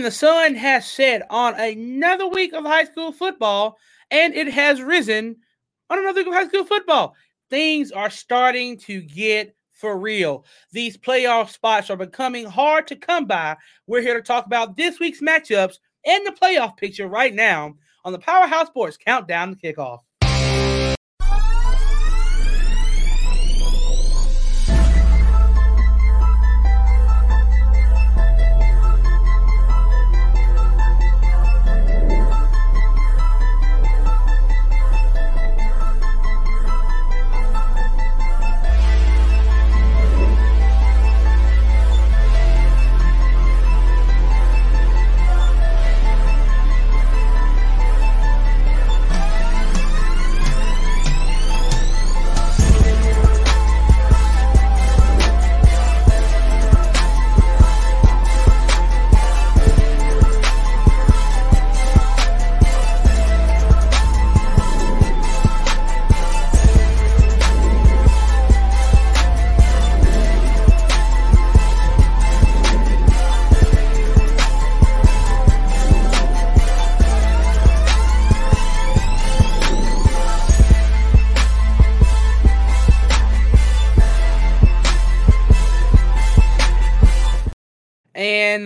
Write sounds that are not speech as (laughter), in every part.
And the sun has set on another week of high school football, and it has risen on another week of high school football. Things are starting to get for real. These playoff spots are becoming hard to come by. We're here to talk about this week's matchups and the playoff picture right now on the Powerhouse Sports Countdown to Kickoff.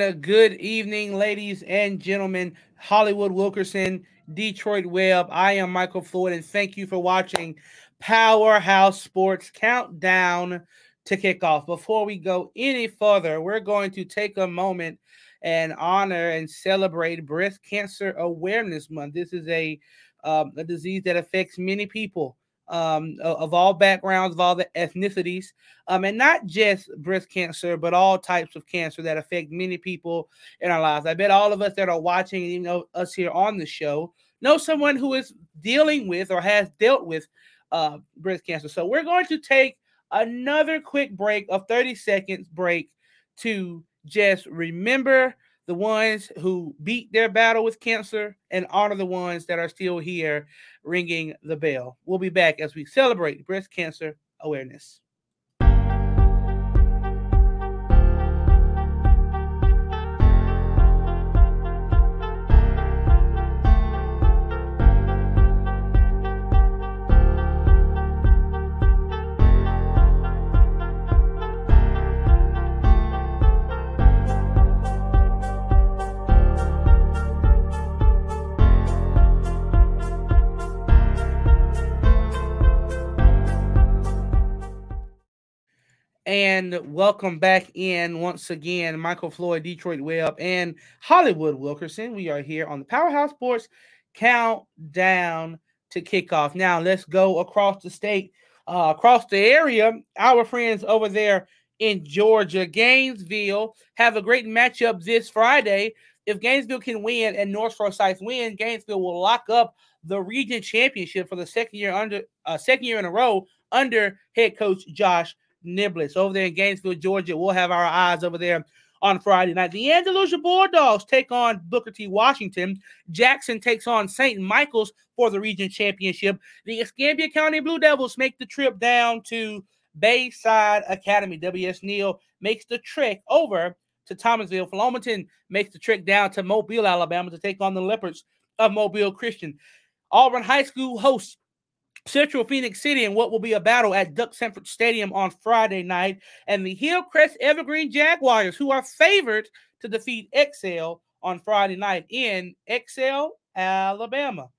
And good evening, ladies and gentlemen. Hollywood Wilkerson, Detroit Web. I am Michael Floyd, and thank you for watching Powerhouse Sports Countdown to Kickoff. Before we go any further, we're going to take a moment and honor and celebrate Breast Cancer Awareness Month. This is a um, a disease that affects many people um, of all backgrounds, of all the ethnicities, um, and not just breast cancer, but all types of cancer that affect many people in our lives. I bet all of us that are watching, you know, us here on the show, know someone who is dealing with or has dealt with uh, breast cancer. So we're going to take another quick break of 30 seconds break to just remember the ones who beat their battle with cancer and honor the ones that are still here ringing the bell. We'll be back as we celebrate breast cancer awareness. And welcome back in once again, Michael Floyd, Detroit Web, and Hollywood Wilkerson. We are here on the Powerhouse Sports Countdown to Kickoff. Now, let's go across the state, uh, across the area. Our friends over there in Georgia, Gainesville, have a great matchup this Friday. If Gainesville can win and North Forsyth win, Gainesville will lock up the region championship for the second year under uh, second year in a row under head coach Josh Niblets over there in Gainesville, Georgia. We'll have our eyes over there on Friday night. The Andalusia Bulldogs take on Booker T. Washington. Jackson takes on St. Michael's for the region championship. The Escambia County Blue Devils make the trip down to Bayside Academy. W.S. Neal makes the trek over to Thomasville. Flomaton makes the trek down to Mobile, Alabama to take on the Leopards of Mobile Christian. Auburn High School hosts Central Phoenix City in what will be a battle at Duck Samford Stadium on Friday night, and the Hillcrest Evergreen Jaguars, who are favored to defeat Excel on Friday night in Excel, Alabama.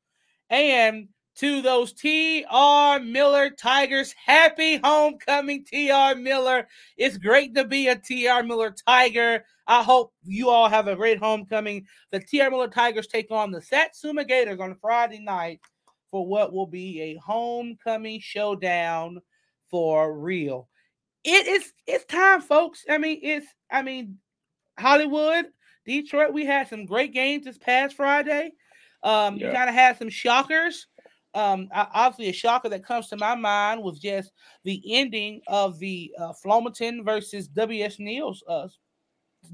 And to those TR Miller Tigers, happy homecoming, TR Miller. It's great to be a TR Miller Tiger. I hope you all have a great homecoming. The TR Miller Tigers take on the Satsuma Gators on Friday night for what will be a homecoming showdown for real. It is it's time, folks. I mean, it's I mean, Hollywood, Detroit, we had some great games this past Friday. Um, yeah. you kind of had some shockers. Um, obviously, a shocker that comes to my mind was just the ending of the uh, Flomaton versus WS Neal's uh,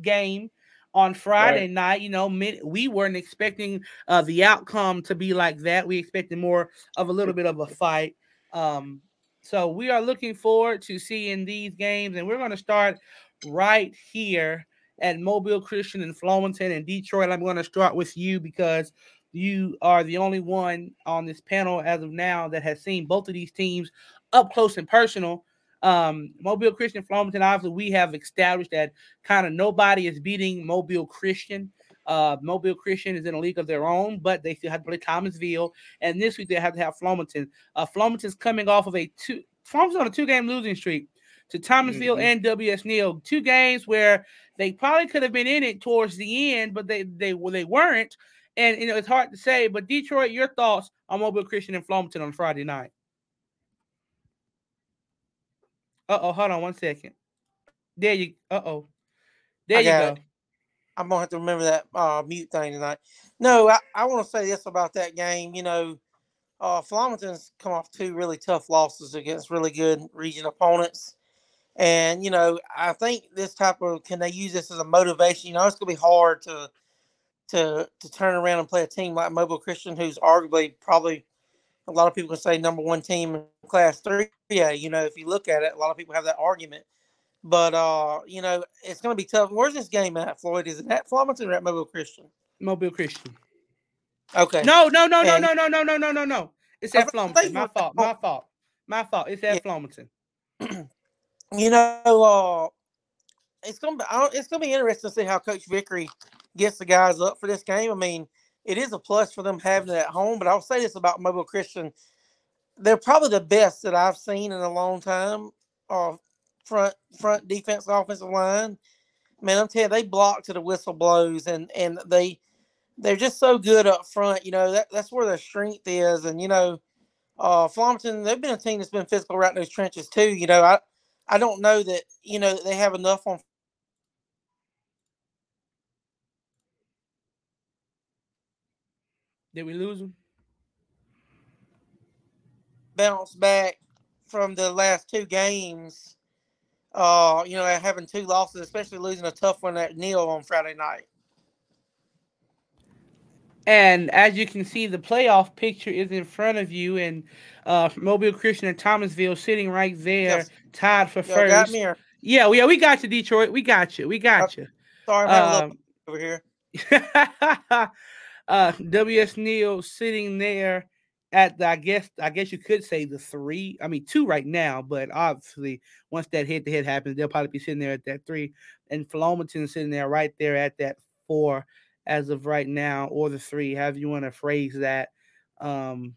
game on Friday right. night. You know, we weren't expecting uh, the outcome to be like that. We expected more of a little bit of a (laughs) fight. Um, so we are looking forward to seeing these games, and we're going to start right here at Mobile Christian and Flomaton and Detroit. I'm going to start with you because you are the only one on this panel as of now that has seen both of these teams up close and personal. Um, Mobile Christian Flomaton, obviously, we have established that kind of nobody is beating Mobile Christian. Uh, Mobile Christian is in a league of their own, but they still have to play Thomasville. And this week they have to have Flomaton. Uh, Flomaton's coming off of a two, Flomaton's on a two game losing streak to Thomasville mm-hmm. and WS Neal. Two games where they probably could have been in it towards the end, but they they well, they weren't. And you know it's hard to say. But Detroit, your thoughts on Mobile Christian and Flomaton on Friday night? Uh oh, hold on one second. There you. Uh oh. There I you go. It. I'm gonna have to remember that uh, mute thing tonight. No, I, I want to say this about that game. You know, uh, Flomaton's come off two really tough losses against really good region opponents. And, you know, I think this type of can they use this as a motivation? You know, it's gonna be hard to to to turn around and play a team like Mobile Christian, who's arguably probably a lot of people can say number one team in class three. Yeah, you know, if you look at it, a lot of people have that argument. But uh, you know, it's gonna be tough. Where's this game at, Floyd? Is it at Flomaton or at Mobile Christian? Mobile Christian. Okay. No, no, no, no, no, no, no, no, no, no, no. It's at Flomaton. My fault. My fault. My fault. It's at yeah. Flomaton. (clears throat) you know, uh, it's gonna be it's gonna be interesting to see how Coach Vickery gets the guys up for this game. I mean, it is a plus for them having it at home, but I'll say this about Mobile Christian: they're probably the best that I've seen in a long time. Uh, front front defense offensive line. Man, I'm telling you, they block to the whistle blows, and and they they're just so good up front. You know that that's where their strength is, and you know, uh, Flomaton they've been a team that's been physical right in those trenches too. You know, I I don't know that you know they have enough on. Did we lose them? Bounce back from the last two games. Uh, you know, having two losses, especially losing a tough one at Neal on Friday night. And as you can see, the playoff picture is in front of you, and uh, Mobile Christian and Thomasville sitting right there, yes. tied for Yo, first. Got me Yeah, yeah, we got you, Detroit. We got you. We got you. Sorry, um, over here. (laughs) uh, WS Neal sitting there at the, I guess I guess you could say the three. I mean two right now, but obviously once that head to head happens, they'll probably be sitting there at that three, and Flomaton sitting there right there at that four as of right now, or the three, however you want to phrase that. Um,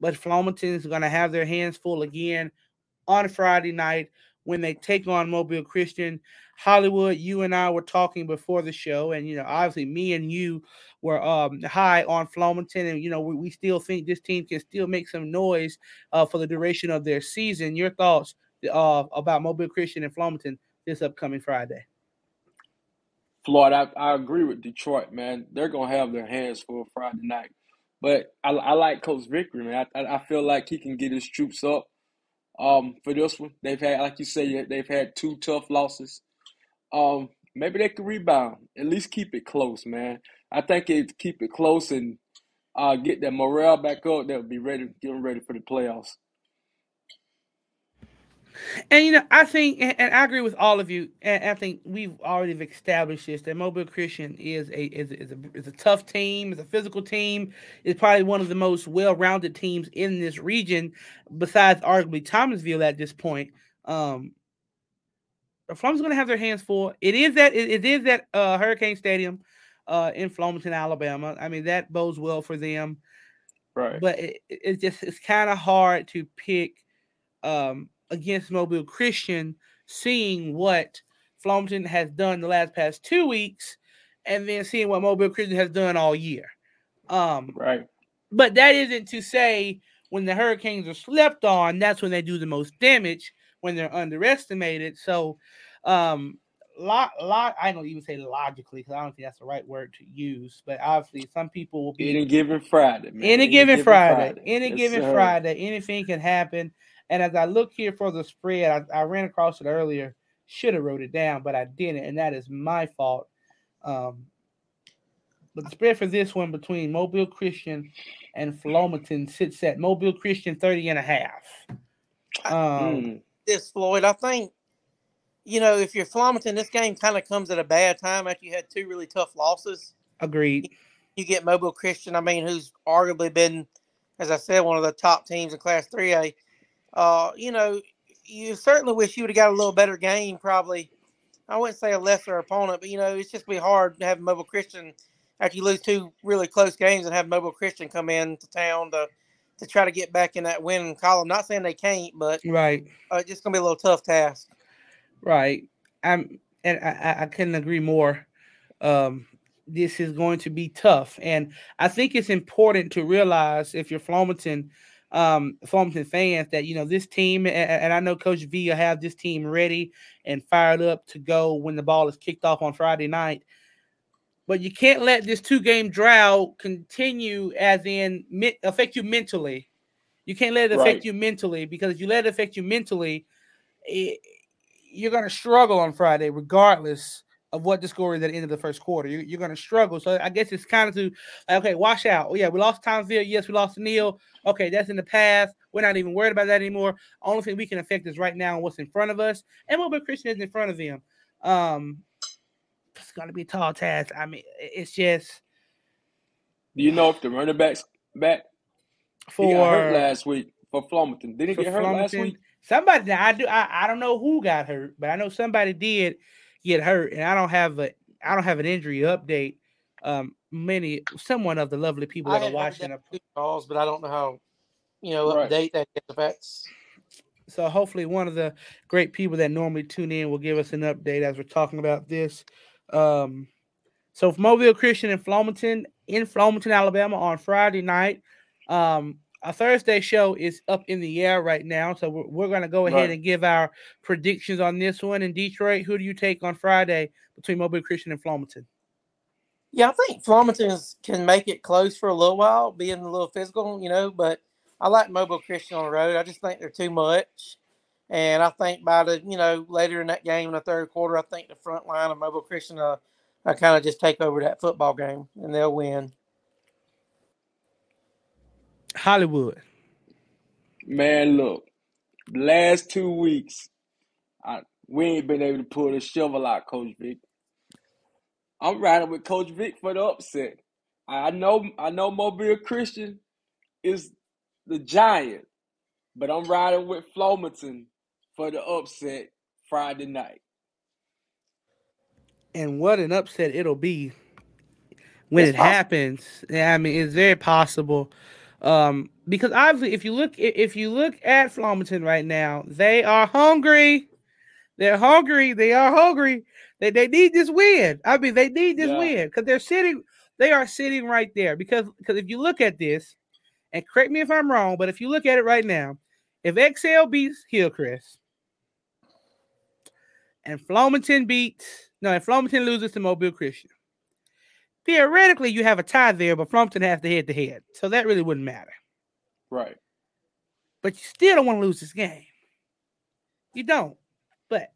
but is going to have their hands full again on Friday night when they take on Mobile Christian. Hollywood, you and I were talking before the show, and you know, obviously, me and you were um, high on Flomaton, and you know, we, we, still think this team can still make some noise uh, for the duration of their season. Your thoughts uh, about Mobile Christian and Flomaton this upcoming Friday? Floyd, I, I agree with Detroit, man. They're gonna have their hands full Friday night, but I, I like Coach Vickery, man. I, I feel like he can get his troops up. Um, for this one, they've had, like you say, they've had two tough losses. Um, maybe they could rebound. At least keep it close, man. I think it keep it close and uh, get that morale back up. They'll be ready, getting ready for the playoffs. And you know, I think, and, and, I agree with all of you. And I think we've already established this that Mobile Christian is a is, is a is a tough team, is a physical team. is probably one of the most well-rounded teams in this region, besides arguably Thomasville at this point. Um, the Flum's going to have their hands full. It is that it, it is that uh, Hurricane Stadium uh, in Flomaton, Alabama. I mean, that bodes well for them. Right. But it, it's just it's kind of hard to pick um, against Mobile Christian, seeing what Flomaton has done the last past two weeks, and then seeing what Mobile Christian has done all year. Um, right. But that isn't to say when the Hurricanes are slept on, that's when they do the most damage when they're underestimated. So, um, lot, lot. I don't even say logically because I don't think that's the right word to use. But obviously, some people will be any given Friday. Man. Any, any given, given Friday, Friday, any yes, given sir. Friday, anything can happen. And as I look here for the spread, I, I ran across it earlier. Should have wrote it down, but I didn't, and that is my fault. Um, but the spread for this one between Mobile Christian and Flomaton sits at Mobile Christian 30 and a half. Um, mm. This Floyd, I think you know, if you're Flomaton, this game kind of comes at a bad time after you had two really tough losses. Agreed. You get Mobile Christian, I mean, who's arguably been, as I said, one of the top teams in Class 3A. Uh, you know, you certainly wish you would have got a little better game, probably. I wouldn't say a lesser opponent, but, you know, it's just be hard to have Mobile Christian after you lose two really close games and have Mobile Christian come in to town to to try to get back in that winning column. Not saying they can't, but right, uh, it's just gonna be a little tough task. Right. I'm and I, I couldn't agree more. Um, this is going to be tough, and I think it's important to realize if you're Flomaton, um, Flomaton fans, that you know this team, and, and I know Coach V will have this team ready and fired up to go when the ball is kicked off on Friday night. But you can't let this two-game drought continue, as in affect you mentally. You can't let it affect right. you mentally because if you let it affect you mentally, it, you're going to struggle on Friday, regardless of what the score is at the end of the first quarter. You, you're going to struggle. So I guess it's kind of to, okay, wash out. Oh, yeah, we lost Thomasville. Yes, we lost Neal. Okay, that's in the past. We're not even worried about that anymore. Only thing we can affect is right now and what's in front of us. And Mobile Christian is in front of them. Um, it's going to be a tall task. I mean, it's just. Do you know if the running backs back? For he got hurt last week for Flomaton. Did he get hurt last week? Somebody I do I, I don't know who got hurt, but I know somebody did get hurt, and I don't have a I don't have an injury update. Um, many someone of the lovely people that are watching calls, but I don't know how you know right. update that affects. So hopefully, one of the great people that normally tune in will give us an update as we're talking about this. Um, so Mobile Christian in Flomaton in Flomaton, Alabama, on Friday night. Um, our Thursday show is up in the air right now, so we're, we're going to go ahead right. and give our predictions on this one. In Detroit, who do you take on Friday between Mobile Christian and Flomaton? Yeah, I think Flomaton can make it close for a little while, being a little physical, you know. But I like Mobile Christian on the road. I just think they're too much, and I think by the you know later in that game in the third quarter, I think the front line of Mobile Christian, uh, I kind of just take over that football game and they'll win. Hollywood. Man, look, last two weeks, I, we ain't been able to pull the shovel out, Coach Vic. I'm riding with Coach Vic for the upset. I know, I know, Mobile Christian is the giant, but I'm riding with Flomaton for the upset Friday night. And what an upset it'll be when it's it possible. happens. I mean, it's very possible um, because obviously, if you look if you look at Flomaton right now, they are hungry. They're hungry. They are hungry. They, they need this win. I mean, they need this yeah. win because they're sitting. They are sitting right there because because if you look at this, and correct me if I'm wrong, but if you look at it right now, if Excel beats Hillcrest and Flomaton beats no, if Flomaton loses to Mobile Christian, theoretically you have a tie there, but Flomaton has the head to head. So that really wouldn't matter. Right. But you still don't want to lose this game. You don't. But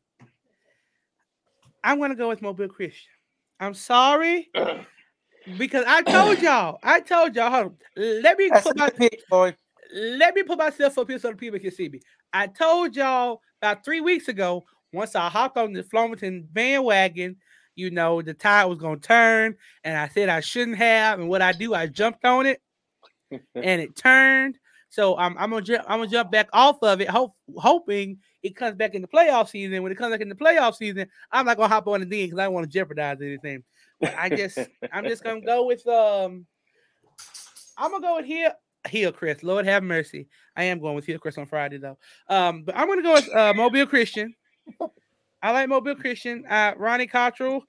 I'm gonna go with Mobile Christian. I'm sorry. (clears throat) because I told y'all, I told y'all, hold on, let me That's put my pick, boy. Let me put myself up here so the people can see me. I told y'all about three weeks ago, once I hopped on the Flomaton bandwagon, you know, the tide was going to turn, and I said I shouldn't have. And what I do, I jumped on it, (laughs) and it turned. So I'm, I'm gonna ju- I'm gonna jump back off of it, hope, hoping it comes back in the playoff season. When it comes back in the playoff season, I'm not gonna hop on it then because I don't want to jeopardize anything. But I just I'm just gonna go with um I'm gonna go with Hillcrest. Lord have mercy. I am going with Hillcrest on Friday though. Um, but I'm gonna go with uh, Mobile Christian. (laughs) I like Mobile Christian. Uh, Ronnie Cottrell,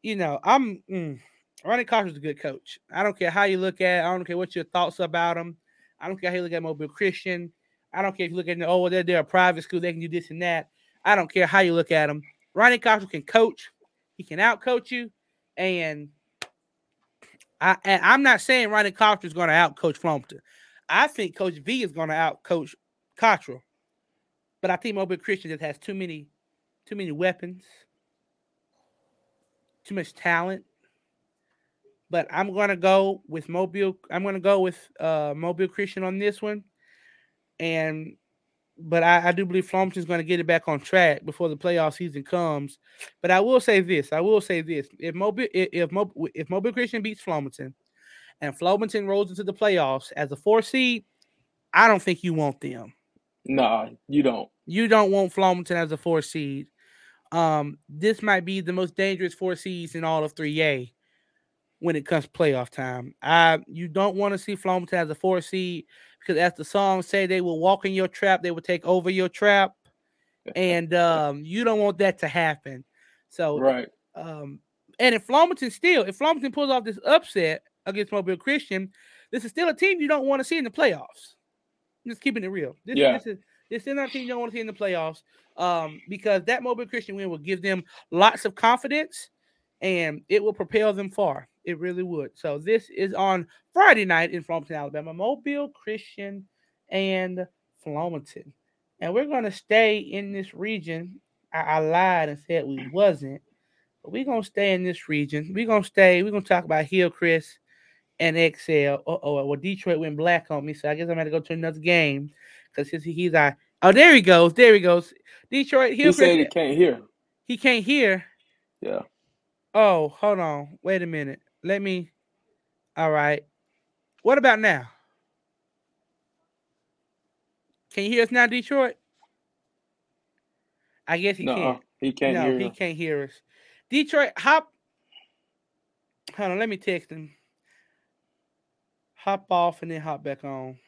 you know, I'm mm, Ronnie Cottrell's a good coach. I don't care how you look at. It. I don't care what your thoughts about him. I don't care how you look at Mobile Christian. I don't care if you look at oh, they're, they're a private school, they can do this and that. I don't care how you look at them. Ronnie Cottrell can coach. He can outcoach you, and I and I'm not saying Ronnie Cottrell is going to outcoach Flomaton. I think Coach V is going to outcoach Cottrell, but I think Mobile Christian just has too many too many weapons, too much talent. But I'm gonna go with Mobile. I'm gonna go with uh, Mobile Christian on this one, and but I, I do believe Flomaton's going to get it back on track before the playoff season comes. But I will say this: I will say this: if Mobile if if Mobile, if Mobile Christian beats Flomaton, and Flomaton rolls into the playoffs as a four seed, I don't think you want them. Nah, you don't. You don't want Flomaton as a four seed. Um, this might be the most dangerous four seeds in all of 3A when it comes to playoff time. I you don't want to see Flomaton as a four seed because as the song say, they will walk in your trap, they will take over your trap, (laughs) and um, you don't want that to happen. So Right. um, and if Flomaton still, if Flomaton pulls off this upset against Mobile Christian, this is still a team you don't want to see in the playoffs. Just keeping it real. This, Yeah. this is this is not a team you don't want to see in the playoffs. Um, because that Mobile Christian win will give them lots of confidence and it will propel them far. It really would. So this is on Friday night in Flomaton, Alabama. Mobile Christian and Flomaton. And we're gonna stay in this region. I, I lied and said we wasn't, but we're gonna stay in this region. We're gonna stay, we're gonna talk about Hillcrest and. Uh oh, well, Detroit went black on me, so I guess I'm gonna go to another game because he's, he's oh there he goes, there he goes. Detroit He said he can't hear. he can't hear. Yeah. Oh, hold on. Wait a minute. Let me. All right. What about now? Can you hear us now, Detroit? I guess he No, can't. he can't no, he can't hear us. Detroit, hop. Hold on, let me text him. Hop off and then hop back on.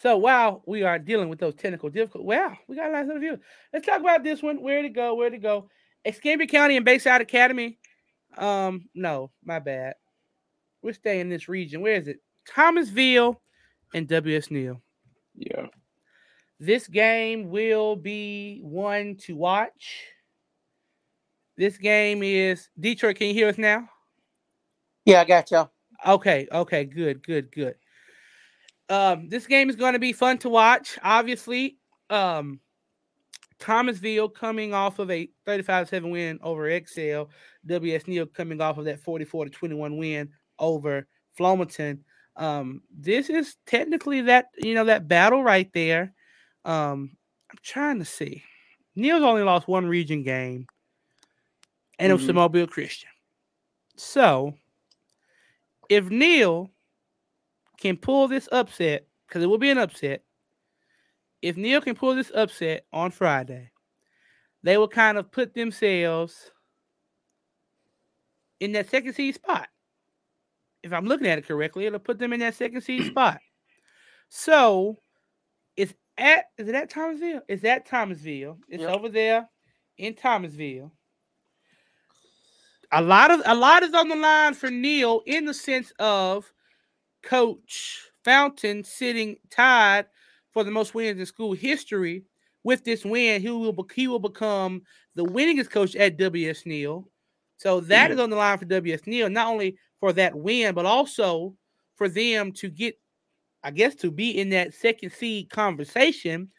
So while we are dealing with those technical difficulties, wow, we got a nice little view. Let's talk about this one. Where to go? Where to go? Escambia County and Bayside Academy. Um, no, my bad. We're staying in this region. Where is it? Thomasville and W.S. Neal. Yeah. This game will be one to watch. This game is Detroit. Can you hear us now? Yeah, I got y'all. Okay, okay, good, good, good. Um, this game is going to be fun to watch. Obviously, um, Thomasville coming off of a 35-7 win over Excel. WS Neal coming off of that 44 to 21 win over Flomaton. Um, this is technically that you know that battle right there. Um, I'm trying to see. Neal's only lost one region game, and it was to Mhm. Mobile Christian. So, if Neal can pull this upset, because it will be an upset, if Neal can pull this upset on Friday, they will kind of put themselves in that second seed spot. If I'm looking at it correctly, it'll put them in that second seed (clears throat) spot. So it's at is it at Thomasville? It's at Thomasville. It's Yep. over there in Thomasville. A lot of a lot is on the line for Neal in the sense of Coach Fountain sitting tied for the most wins in school history. With this win, he will bec- he will become the winningest coach at WS Neal. So that is on the line for WS Neal, not only for that win, but also for them to get, I guess, to be in that second seed conversation,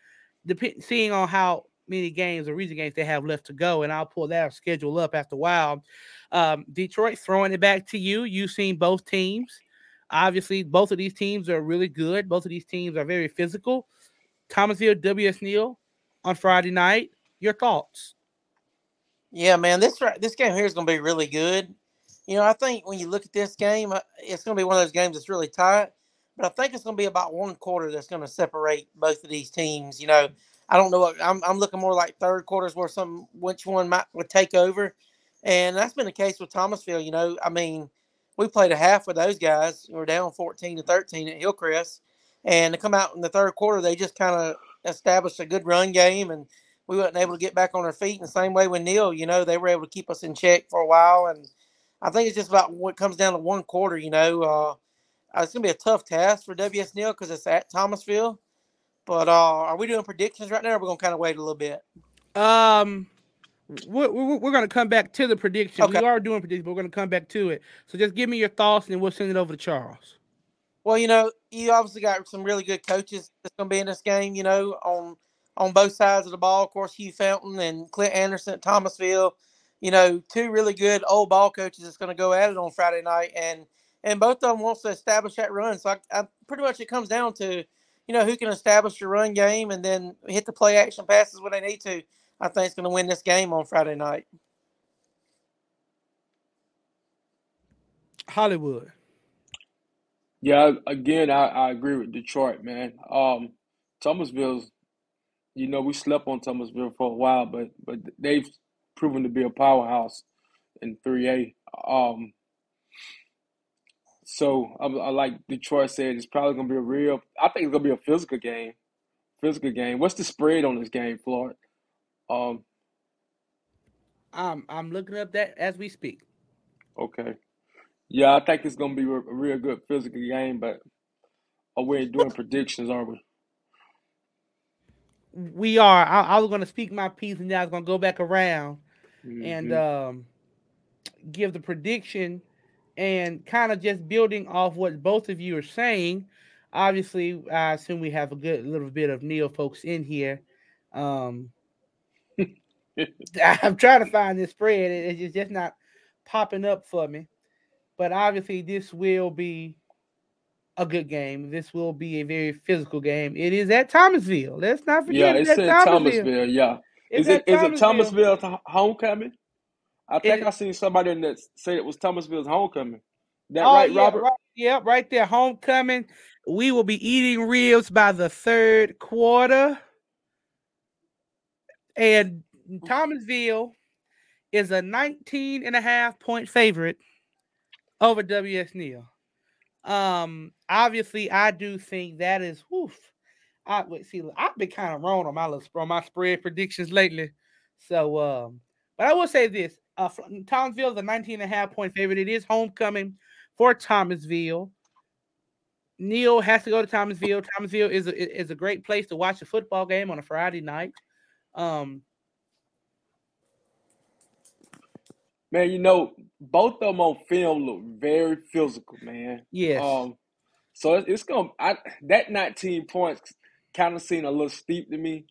depend seeing on how many games or region games they have left to go. And I'll pull that schedule up after a while. Um, Detroit throwing it back to you. You've seen both teams. Obviously, both of these teams are really good. Both of these teams are very physical. Thomasville, WS Neal on Friday night. Your thoughts? Yeah, man, this this game here is going to be really good. You know, I think when you look at this game, uh, it's going to be one of those games that's really tight. But I think it's going to be about one quarter that's going to separate both of these teams. You know, I don't know. What, I'm I'm looking more like third quarters where some which one might would take over, and that's been the case with Thomasville. You know, I mean, we played a half with those guys. We were down 14 to 13 at Hillcrest, and to come out in the third quarter, they just kind of established a good run game, and we weren't able to get back on our feet. In the same way with Neal, you know, they were able to keep us in check for a while, and I think it's just about what comes down to one quarter. You know, uh, it's gonna be a tough task for WS Neal because it's at Thomasville. But uh, are we doing predictions right now? Or are we gonna kind of wait a little bit? Um, we're, we're, we're going to come back to the prediction. Okay. We are doing prediction, but we're going to come back to it. So just give me your thoughts, and then we'll send it over to Charles. Well, you know, you obviously got some really good coaches that's going to be in this game. You know, on on both sides of the ball. Of course, Hugh Fountain and Clint Anderson at Thomasville. You know, two really good old ball coaches that's going to go at it on Friday night, and and both of them wants to establish that run. So I, I pretty much it comes down to, you know, who can establish your run game and then hit the play action passes when they need to, I think it's going to win this game on Friday night. Hollywood. Yeah, again, I, I agree with Detroit, man. Um, Thomasville's, you know, we slept on Thomasville for a while, but but they've proven to be a powerhouse in 3A. Um, so I, I like Detroit said, it's probably gonna be a real. I think it's gonna be a physical game. Physical game. What's the spread on this game, Floyd? Um, I'm I'm looking up that as we speak. Okay. Yeah, I think it's gonna be a real good physical game, but oh, we ain't doing predictions, are we? We are. I, I was gonna speak my piece, and then I was gonna go back around Mm-hmm. and um, give the prediction, and kind of just building off what both of you are saying. Obviously, I assume we have a good little bit of Neo folks in here. Um, (laughs) I'm trying to find this spread. It's just not popping up for me. But obviously, this will be a good game. This will be a very physical game. It is at Thomasville. Let's not forget it's it's in at Thomasville. Thomasville. Yeah, It's is it is it Thomasville to homecoming? I think It- I seen somebody in that say it was Thomasville's homecoming. That Oh, right, yeah, Robert? Right, yeah, right there. Homecoming. We will be eating ribs by the third quarter. And Thomasville is a 19 and a half point favorite over WS Neal. Um, obviously, I do think that is woof. I would see I've been kind of wrong on my little- on my spread predictions lately. So um, but I will say this: uh, Thomasville is a 19 and a half point favorite. It is homecoming for Thomasville. Neal has to go to Thomasville. Thomasville is a, is a great place to watch a football game on a Friday night. Um, Man, you know, both of them on film look very physical, man. yes, Um, so it's, it's gonna I that 19 points kind of seemed a little steep to me.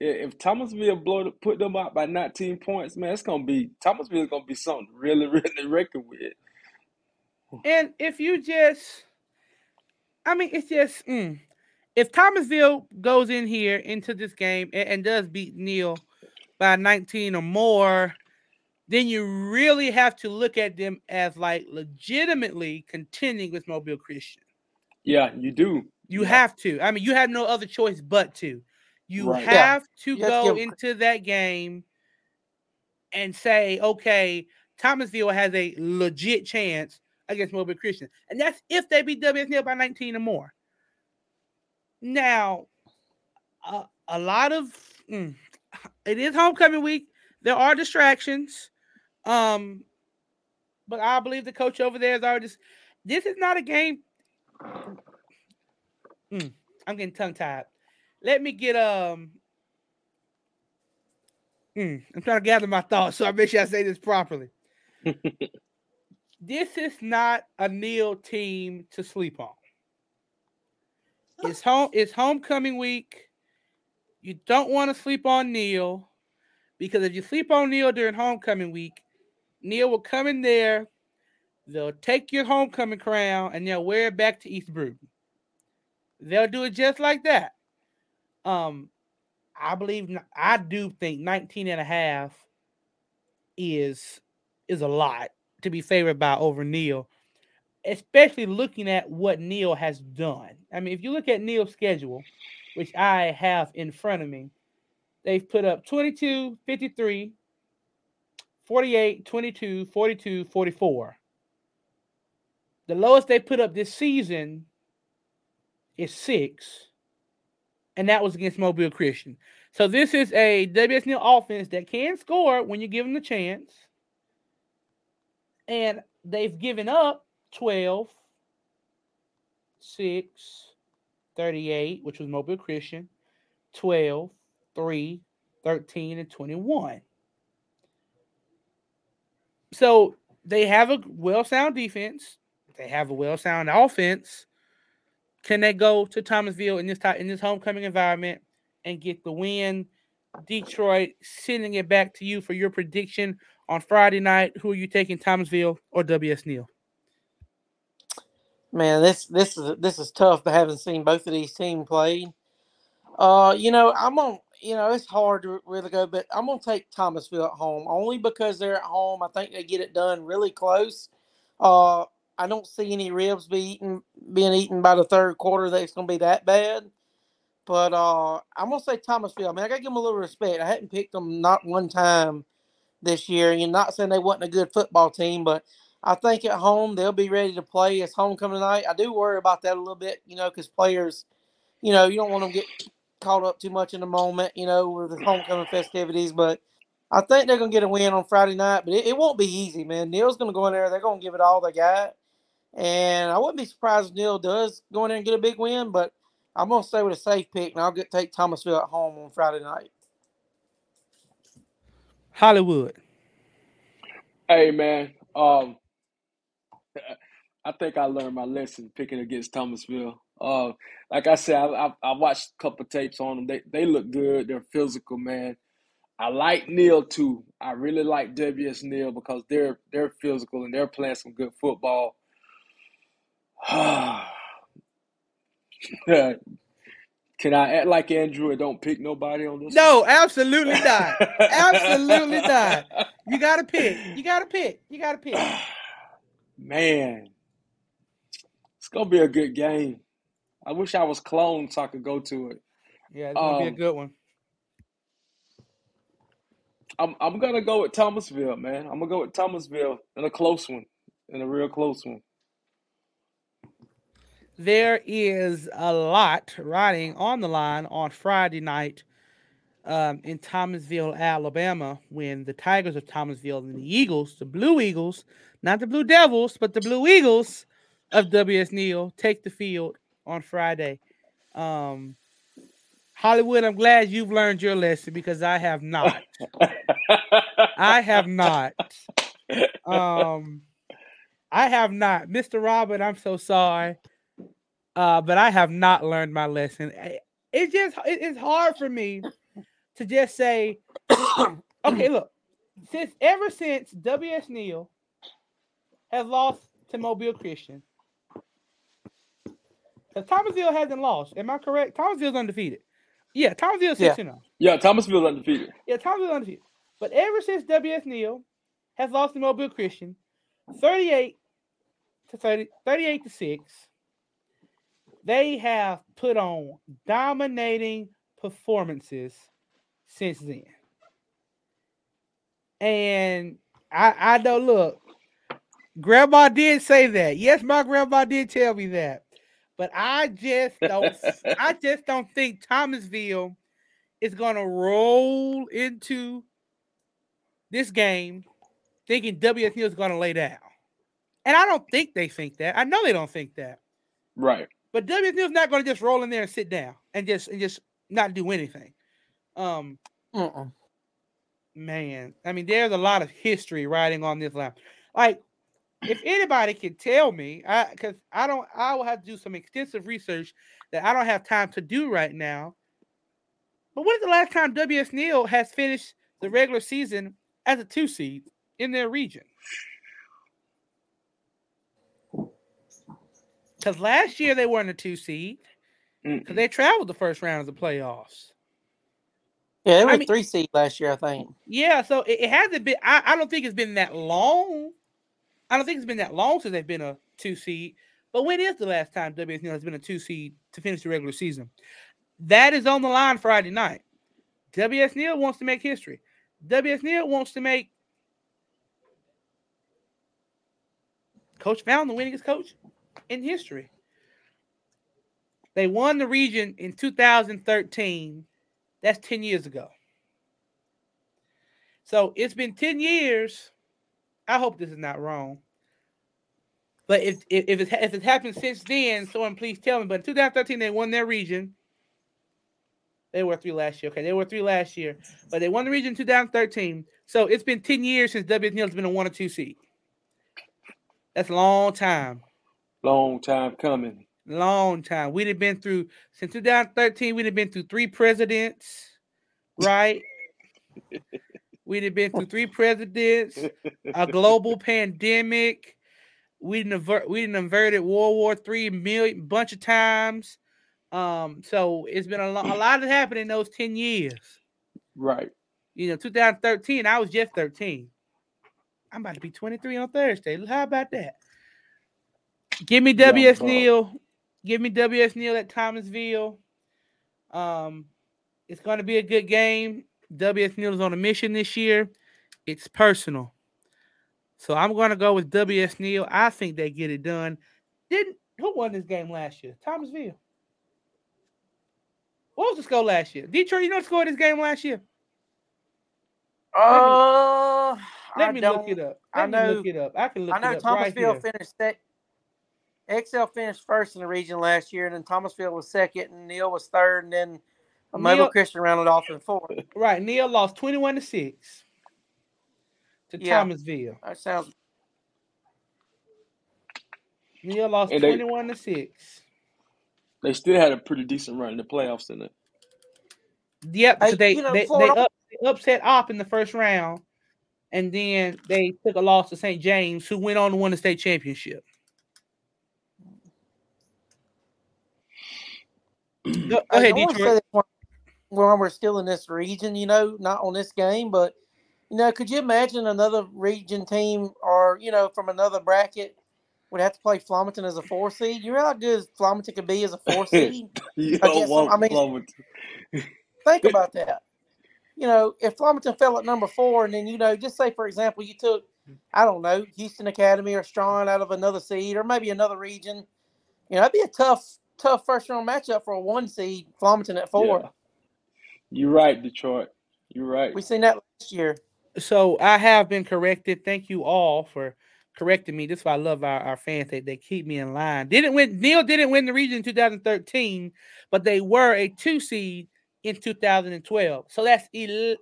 If Thomasville blow put them out by 19 points, man, it's gonna be Thomasville gonna be something really, (laughs) really reckon with. and if you just, I mean, it's just mm, if Thomasville goes in here into this game and, and does beat Neal by 19 or more, then you really have to look at them as like legitimately contending with Mobile Christian. Yeah, you do. You Yeah. have to. I mean, you have no other choice but to. You Right. Yeah. have to You have to go into that game and say, okay, Thomasville has a legit chance against Mobile Christian. And that's if they beat WS Neal by 19 or more. Now, uh, a lot of mm, it is homecoming week. There are distractions. Um, but I believe the coach over there is already this is not a game. Mm, I'm getting tongue tied. Let me get um. mm, I'm trying to gather my thoughts, so I make sure I say this properly. (laughs) this is not a Neal team to sleep on. It's home. It's homecoming week. You don't want to sleep on Neal because if you sleep on Neal during homecoming week, Neal will come in there. They'll take your homecoming crown and they'll wear it back to East Brewton. They'll do it just like that. Um, I believe I do think 19 and a half is is a lot to be favored by over Neal, especially looking at what Neal has done. I mean, if you look at Neal's schedule, which I have in front of me, they've put up 22, 53, 48, 22, 42, 44. The lowest they put up this season is six, and that was against Mobile Christian. So this is a WS Neal offense that can score when you give them the chance. And they've given up 12, 6, 38, which was Mobile Christian, 12, 3, 13, and 21. So they have a well sound defense. They have a well sound offense. Can they go to Thomasville in this type in this homecoming environment and get the win? Detroit sending it back to you for your prediction on Friday night. Who are you taking, Thomasville or WS Neal? Man, this this is this is tough. But having seen both of these teams play, uh, you know, I'm on. You know, it's hard to really go, but I'm gonna take Thomasville at home only because they're at home. I think they get it done really close. Uh, I don't see any ribs be eaten, being eaten by the third quarter. That it's gonna be that bad. But uh, I'm gonna say Thomasville. I mean, I gotta give them a little respect. I hadn't picked them not one time this year. You're not saying they wasn't a good football team, but I think at home they'll be ready to play. It's homecoming night. I do worry about that a little bit, you know, because players, you know, you don't want them to get caught up too much in the moment, you know, with the homecoming festivities. But I think they're gonna get a win on Friday night, but it, it won't be easy, man. Neal's gonna go in there. They're gonna give it all they got, and I wouldn't be surprised if Neal does go in there and get a big win. But I'm gonna stay with a safe pick, and I'll get take Thomasville at home on Friday night. Hollywood. Hey man, um, I think I learned my lesson picking against Thomasville. Uh, like I said, I, I, I watched a couple tapes on them. They they look good. They're physical, man. I like Neal too. I really like WS Neal because they're they're physical and they're playing some good football. (sighs) Can I act like Andrew and don't pick nobody on this? No, absolutely not. (laughs) absolutely not. You gotta pick. You gotta pick. You gotta pick. (sighs) Man, it's gonna be a good game. I wish I was cloned so I could go to it. Yeah, it's gonna be a Um, good one. I'm I'm gonna go with Thomasville, man. I'm gonna go with Thomasville in a close one, in a real close one. There is a lot riding on the line on Friday night um, in Thomasville, Alabama, when the Tigers of Thomasville and the Eagles, the Blue Eagles, not the Blue Devils, but the Blue Eagles of WS Neal, take the field on Friday. Um, Hollywood, I'm glad you've learned your lesson because I have not. I have not. Um, I have not, Mr. Robert. I'm so sorry, uh, but I have not learned my lesson. It's just it- it's hard for me to just say, (coughs) okay, look, since ever since W.S. Neal has lost to Mobile Christian, because Thomasville hasn't lost. Am I correct? Thomasville's undefeated. Yeah, Thomasville's Yeah. six and zero. yeah, Thomasville undefeated. Yeah, Thomasville's undefeated. But ever since W.S. Neal has lost to Mobile Christian, 38 to 30, 38 to 6, they have put on dominating performances since then. And I I don't look, grandma did say that. Yes, my grandma did tell me that. But I just don't (laughs) I just don't think Thomasville is gonna roll into this game thinking WS Neal is gonna lay down. And I don't think they think that. I know they don't think that. Right. But WS is not gonna just roll in there and sit down and just and just not do anything. Um Mm-mm. man, I mean, there's a lot of history riding on this line. Like, if anybody can tell me, I because I don't, I will have to do some extensive research that I don't have time to do right now. But when is the last time WS Neal has finished the regular season as a two seed in their region? Because last year they weren't a two seed because they traveled the first round of the playoffs. Yeah, they were I mean- three seed last year, I think. Yeah, so it, it hasn't been. I, I don't think it's been that long. I don't think it's been that long since they've been a two seed. But when is the last time WS Neal has been a two seed to finish the regular season? That is on the line Friday night. WS Neal wants to make history. WS Neal wants to make Coach Fountain winningest coach in history. They won the region in 2013. That's 10 years ago. So it's been 10 years. I hope this is not wrong. But if if, if, it's, if it's happened since then, someone please tell me. But in 2013, they won their region. They were three last year. Okay, they were three last year, but they won the region in 2013. So it's been 10 years since WS Neal has been a one or two seed. That's a long time. Long time coming. Long time. We'd have been through since 2013. We'd have been through three presidents, right? (laughs) we'd have been through three presidents, a (laughs) global pandemic. We didn't avert, we didn't inverted World War Three million bunch of times. Um, so it's been a, lo- a lot has happened in those 10 years. Right. You know, 2013, I was just 13. I'm about to be 23 on Thursday. How about that? Give me WS bro. Neal. Give me WS Neal at Thomasville. Um, it's going to be a good game. WS Neal is on a mission this year. It's personal. So I'm going to go with WS Neal. I think they get it done. Didn't who won this game last year? Thomasville. What was the score last year? Detroit, you know score this game last year? Uh, Let me don't, look it up. I Let me look know- it up. I can look I know it up right Thomasville here. finished sec. Excel finished first in the region last year, and then Thomasville was second, and Neal was third, and then Mobile Neal- Christian rounded off in fourth. (laughs) Right, Neal lost 21 to 6 to Yeah. Thomasville. That sounds Neal lost they- 21 to 6. They still had a pretty decent run in the playoffs in it. Yep, Hey, so they you know, they, they, up, they upset Opp in the first round, and then they took a loss to St. James, who went on to win the state championship. Mm. Go, go ahead, wanna Detroit. When we're still in this region, you know, not on this game, but you know, could you imagine another region team or you know from another bracket would have to play Flomaton as a four seed? You know how good Flomaton could be as a four (laughs) seed? You I don't want I mean- Flomaton. Think (laughs) about that. You know, if Flomaton fell at number four, and then you know, just say for example, you took, I don't know, Houston Academy or Straughn out of another seed, or maybe another region. You know, that'd be a tough, tough first round matchup for a one seed. Flomaton at four. Yeah. You're right, Detroit. You're right. We seen that last year. So I have been corrected. Thank you all for correcting me. This is why I love our, our fans. They, they keep me in line. Didn't win. Neal didn't win the region in 2013, but they were a two seed in 2012. So that's el-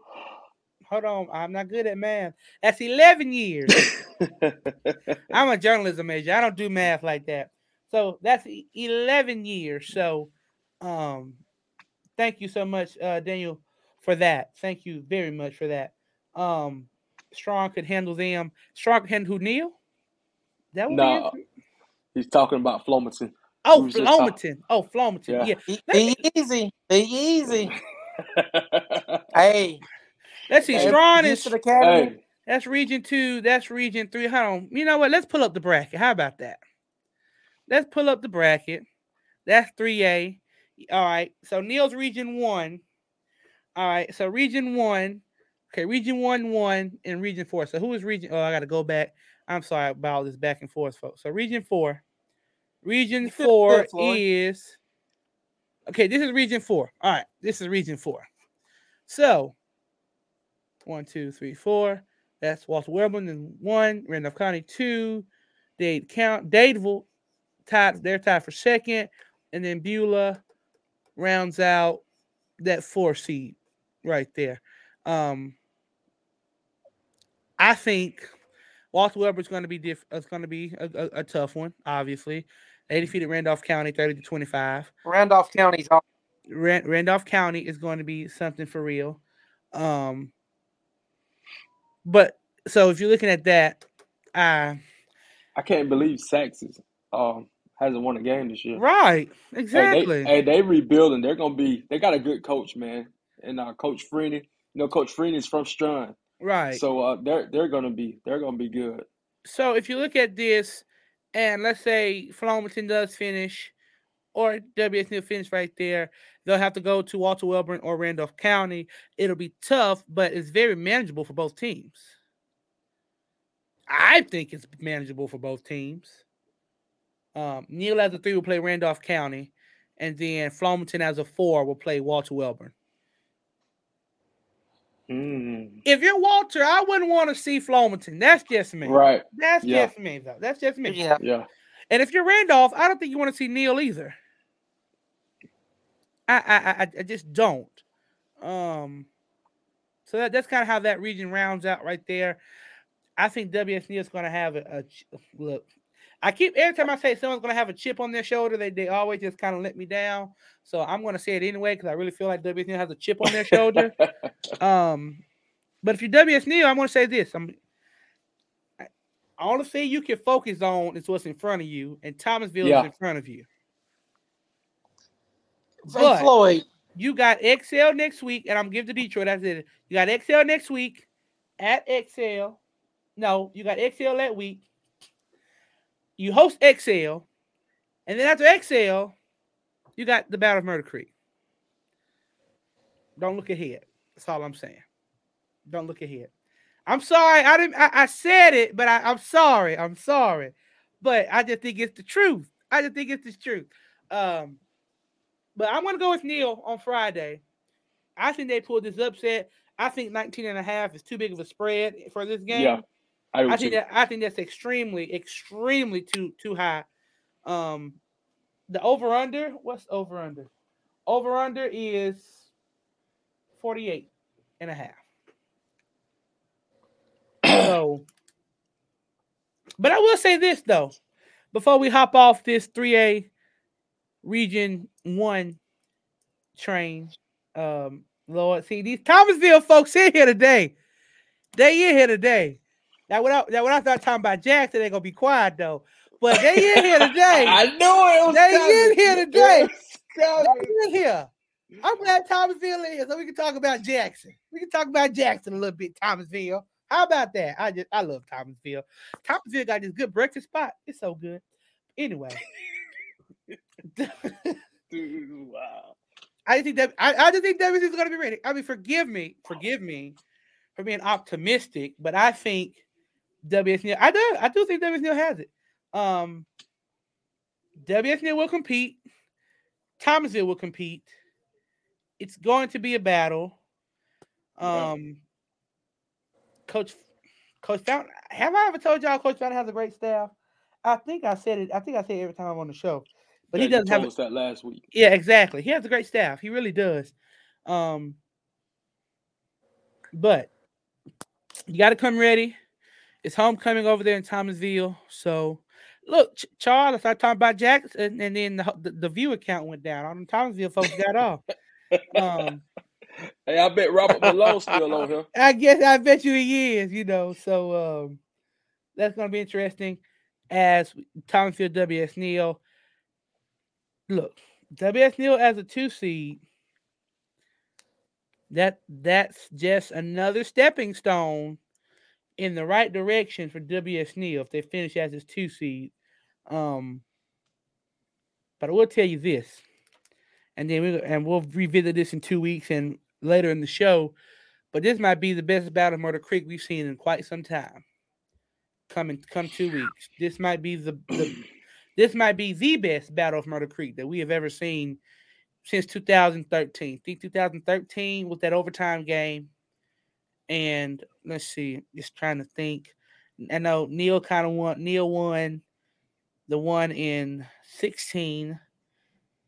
hold on. I'm not good at math. That's 11 years. (laughs) I'm a journalism major. I don't do math like that. So that's e- 11 years. So um thank you so much, uh Daniel, for that. Thank you very much for that. Um Straughn could handle them. Straughn could handle who Neal? That would Nah, be He's talking about Flomaton. Oh, who's Flomaton. Oh, Flomaton. Yeah. Yeah. Be, Let me- be easy. Be easy. (laughs) Hey, Let's see. hey, Straughn is Houston Academy. hey, that's region two. That's region three. Hold on. You know what? Let's pull up the bracket. How about that? Let's pull up the bracket. That's 3A. All right. So Neal's region one. All right. So region one. Okay, region one, one, and region four. So who is region? Oh, I gotta go back. I'm sorry about all this back and forth, folks. So region four. Region four is okay. This is region four. All right, this is region four. So one, two, three, four. That's Walter Webber and one, Randolph County two, Dade Count Dadeville tied, they're tied for second, and then Beulah rounds out that four seed right there. Um, I think Walter Weber is going to be diff- it's going to be a, a, a tough one. Obviously, they defeated Randolph County thirty to twenty five. Randolph County's off. Ran- Randolph County is going to be something for real. Um, but so if you're looking at that, I I can't believe Saxon um hasn't won a game this year. right, Hey, exactly. they, hey, they rebuilding. They're gonna be. They got a good coach, man, and uh, Coach Freeney. You know, Coach Freeney is from Strun, right. so uh, they're they're gonna be they're gonna be good. so if you look at this, and let's say Flomaton does finish, or WS Neal finish right there, they'll have to go to Walter Wellborn or Randolph County. It'll be tough, but it's very manageable for both teams. I think it's manageable for both teams. Um, Neal as a three will play Randolph County, and then Flomaton as a four will play Walter Wellborn. Mm, If you're Walter, I wouldn't want to see Flomaton. That's just me. right. That's Yeah. just me, though. That's just me. Yeah. Yeah. And if you're Randolph, I don't think you want to see Neal either. I I I, I just don't. Um, so that, that's kind of how that region rounds out right there. I think WS Neal is going to have a, a look. I keep every time I say someone's going to have a chip on their shoulder, they they always just kind of let me down. So I'm going to say it anyway because I really feel like WS Neal has a chip on their shoulder. (laughs) Um, but if you're WS Neal, I'm going to say this: I'm I- only thing you can focus on is what's in front of you, and Thomasville Yeah. is in front of you. Say But- Floyd. You got Excel next week, and I'm giving to Detroit. That's it. You got Excel next week at Excel. No, you got Excel that week. You host Excel, and then after Excel, you got the Battle of Murder Creek. Don't look ahead. That's all I'm saying. Don't look ahead. I'm sorry. I didn't. I, I said it, but I, I'm sorry. I'm sorry, but I just think it's the truth. I just think it's the truth. Um, but I'm to go with Neal on Friday. I think they pulled this upset. I think 19 and a half is too big of a spread for this game. Yeah, I, I too. think that I think that's extremely, extremely too too high. Um the over under, what's over under? Over under is 48 and a half. so but I will say this though, before we hop off this 3A region one train. Um Lord, see these Thomasville folks in here today. They in here today. That what I that I thought talking about Jackson, they're gonna be quiet though. But they in here today. (laughs) I knew it was They coming. in here today. They in here. I'm glad Thomasville here, so we can talk about Jackson. We can talk about Jackson a little bit, Thomasville. How about that? I just I love Thomasville. Thomasville got this good breakfast spot. It's so good. Anyway. (laughs) Dude, wow. I think that I, I just think WSU is going to be ready. I mean, forgive me, forgive me for being optimistic, but I think WSU. I do, I do think WSU has it. Um, WSU will compete. Thomasville will compete. It's going to be a battle. Um, Coach, Coach Fountain. Have I ever told y'all Coach Fountain has a great staff? I think I said it. I think I say it every time I'm on the show, but Yeah, he doesn't have. us that last week. Yeah, exactly. He has a great staff. He really does. Um, but you got to come ready. It's homecoming over there in Thomasville. So, look, Ch- Charles, I started talking about Jackson, and then the, the, the viewer count went down. All them Thomasville folks got off. Um, (laughs) Hey, I bet Robert Malone's still on here. (laughs) I guess I bet you he is, you know. So um that's gonna be interesting as Thomasville WS Neal. Look, WS Neal as a two seed. That that's just another stepping stone in the right direction for WS Neal if they finish as his two seed. Um, but I will tell you this, and then we and we'll revisit this in two weeks and later in the show. But this might be the best battle of Murder Creek we've seen in quite some time. Coming come two weeks. This might be the, the this might be the best battle of Murder Creek that we have ever seen since 2013. I think 2013 was that overtime game. And let's see, just trying to think. I know Neal kind of won. Neal won the one in 16.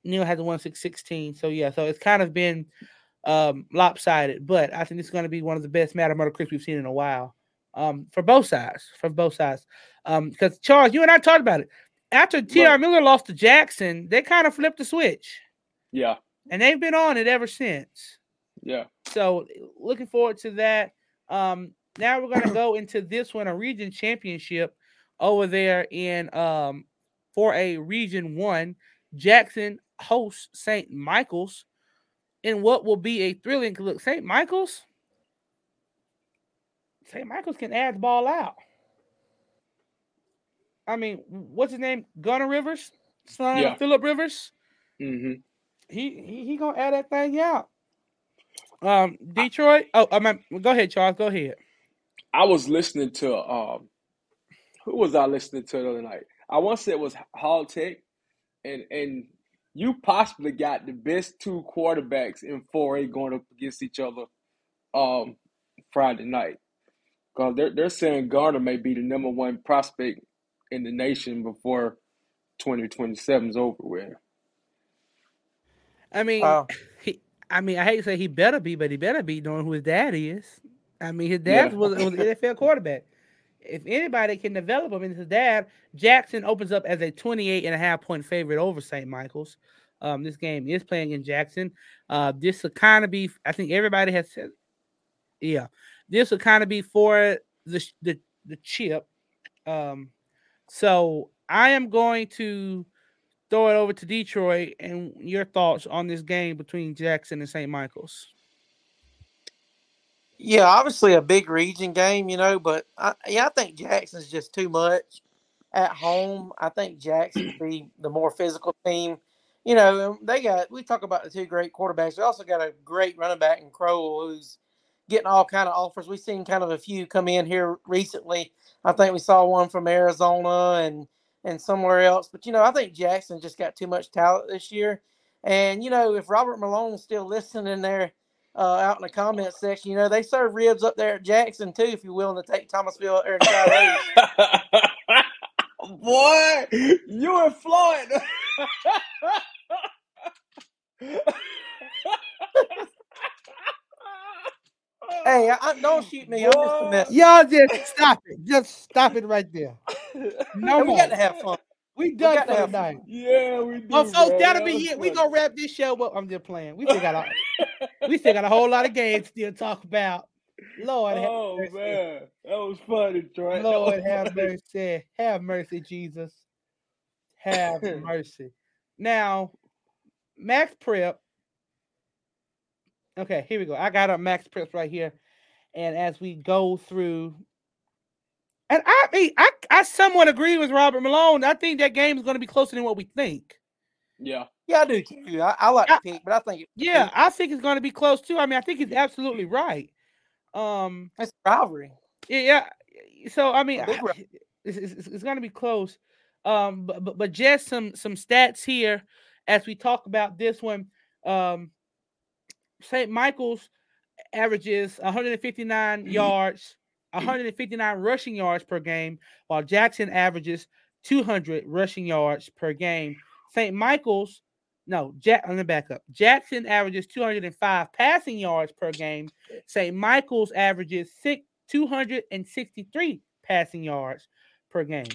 Neal had the one six sixteen. So yeah, so it's kind of been um lopsided, but I think it's going to be one of the best Matter Murder Creeks we've seen in a while. Um, for both sides, for both sides. Um, because Charles, you and I talked about it. After T.R. Miller lost to Jackson, they kind of flipped the switch, Yeah, and they've been on it ever since. Yeah. So looking forward to that. Um, now we're gonna (clears throat) go into this one, a region championship over there in um for a region one. Jackson hosts St. Michael's in what will be a thrilling look. St. Michael's, St. Michael's can add the ball out. I mean, what's his name? Gunner Rivers, son Yeah. of Philip Rivers hmm he he, he gonna add that thing out. Um, Detroit. Oh, I mean, go ahead, Charles. Go ahead. I was listening to um, who was I listening to the other night? I want to say it was Hall Tech, and and you possibly got the best two quarterbacks in 4A going up against each other um Friday night. Cause they're they're saying Garner may be the number one prospect in the nation before 2027 is over with. I mean, Wow. he. I mean, I hate to say he better be, but he better be knowing who his dad is. I mean, his dad Yeah. was, was an NFL quarterback. If anybody can develop him into his dad, Jackson opens up as a 28 and a half point favorite over St. Michael's. Um, this game is playing in Jackson. Uh, this will kind of be, I think everybody has said, yeah, this will kind of be for the, the, the chip. Um, so I am going to throw it over to Detroit and your thoughts on this game between Jackson and St. Michael's. Yeah, obviously a big region game, you know, but I, yeah, I think Jackson's just too much at home. I think Jackson be the more physical team. You know, um, they got we talk about the two great quarterbacks. They also got a great running back in Crowell who's getting all kind of offers. We've seen kind of a few come in here recently. I think we saw one from Arizona and and somewhere else. But you know, I think Jackson just got too much talent this year. And you know, if Robert Malone's still listening there uh, out in the comment section, you know, they serve ribs up there at Jackson too. If you're willing to take Thomasville or try Boy, (laughs) you and Floyd. (laughs) Hey, (laughs) I, I- don't shoot me. I'm just a mess. Y'all just (laughs) stop it. Just stop it right there. (laughs) No And we got to have fun. We we done got to for have the night. Yeah, we oh, do. Well, folks, man. that'll be was it. We funny. gonna wrap this show up. I'm just playing. We still got a we still got a whole lot of games still to talk about. Lord Oh mercy. man, that was funny, Troy. That Lord was have funny. mercy. Have mercy, Jesus. Have mercy. Now, Max Prep. Okay, here we go. I got up Max Prep right here. And as we go through, and I mean, I, I somewhat agree with Robert Malone. I think that game is going to be closer than what we think. Yeah, Yeah, I do too. I, I like I- to pick, but I think it- Yeah, I think it's going to be close too. I mean, I think he's absolutely right. Um, it's a rivalry. Yeah, yeah. So I mean, I- it's, it's, it's going to be close. Um, but, but but just some some stats here as we talk about this one. Um, St. Michael's averages 159 yards, 159 rushing yards per game, while Jackson averages 200 rushing yards per game. St. Michael's, no, Jack. Let me back up. Jackson averages 205 passing yards per game. St. Michael's averages six 263 passing yards per game.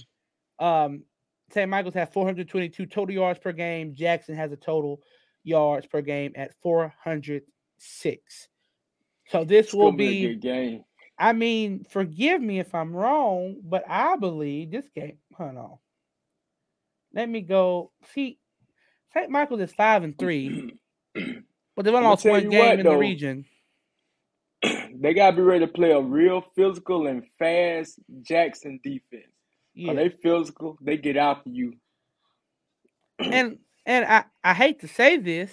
Um, St. Michael's has 422 total yards per game. Jackson has a total yards per game at 406. So this it's will gonna be a good game. I mean, forgive me if I'm wrong, but I believe this game. Hold on. Let me go. See, St. Michael's is five and three, (clears throat) but they've only lost one game what, in the region. (clears throat) they gotta be ready to play a real physical and fast Jackson defense. Yeah. they physical, they get after you. (clears throat) and and I, I hate to say this,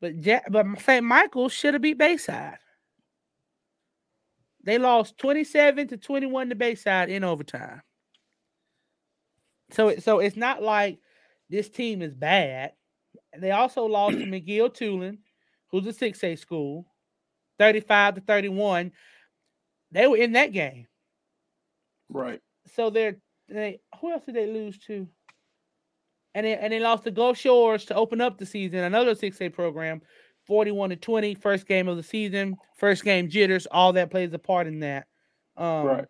but ja- but St. Michael's should have beat Bayside. They lost 27 to 21 to Bayside in overtime. So it, so it's not like this team is bad. They also lost to (clears throat) McGill-Toolen, who's a 6A school, 35 to 31. They were in that game. Right. So they're they who else did they lose to? And they and they lost to Gulf Shores to open up the season, another 6A program, 41 to 20, first game of the season, first game jitters, all that plays a part in that. Um, Right.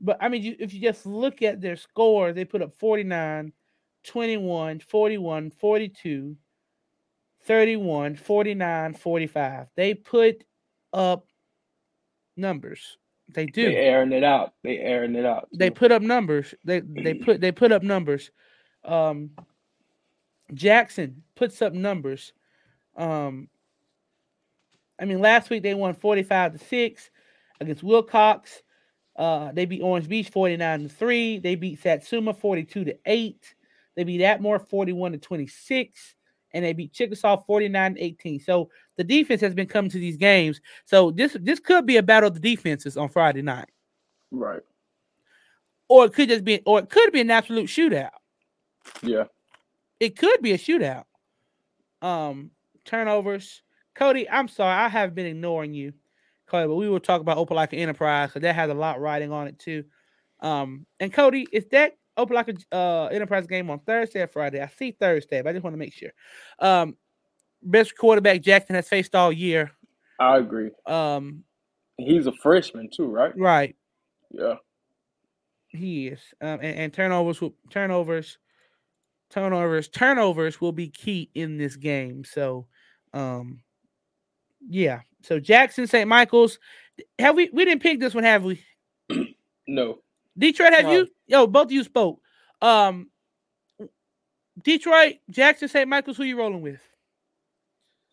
But I mean, you, if you just look at their score, they put up 49, 21, 41, 42, 31, 49, 45. They put up numbers. They do They airing it out. They airing it out. they put up numbers. They they (clears throat) put they put up numbers. Um, Jackson puts up numbers. Um, I mean, last week they won forty five to six against Wilcox. Uh, they beat Orange Beach forty nine to three. They beat Satsuma forty two to eight. They beat Atmore forty one to twenty six, and they beat Chickasaw forty nine to eighteen. So the defense has been coming to these games. So this this could be a battle of the defenses on Friday night Right. or it could just be, or it could be an absolute shootout. Yeah. It could be a shootout. Um, turnovers. Cody, I'm sorry, I have been ignoring you, Cody, but we will talk about Opelika Enterprise because that has a lot riding on it too. Um, and Cody, is that Opelika uh Enterprise game on Thursday or Friday? I see Thursday, but I just want to make sure. Um, best quarterback Jackson has faced all year. I agree. Um, He's a freshman too, right? right. Yeah. He is. Um, and, and turnovers turnovers, turnovers, turnovers will be key in this game. So, um, yeah. So Jackson, St. Michael's. Have we? We didn't pick this one, have we? (clears throat) No. Detroit, have No. you? Yo, both of you spoke. Um, Detroit, Jackson, St. Michael's. Who you rolling with?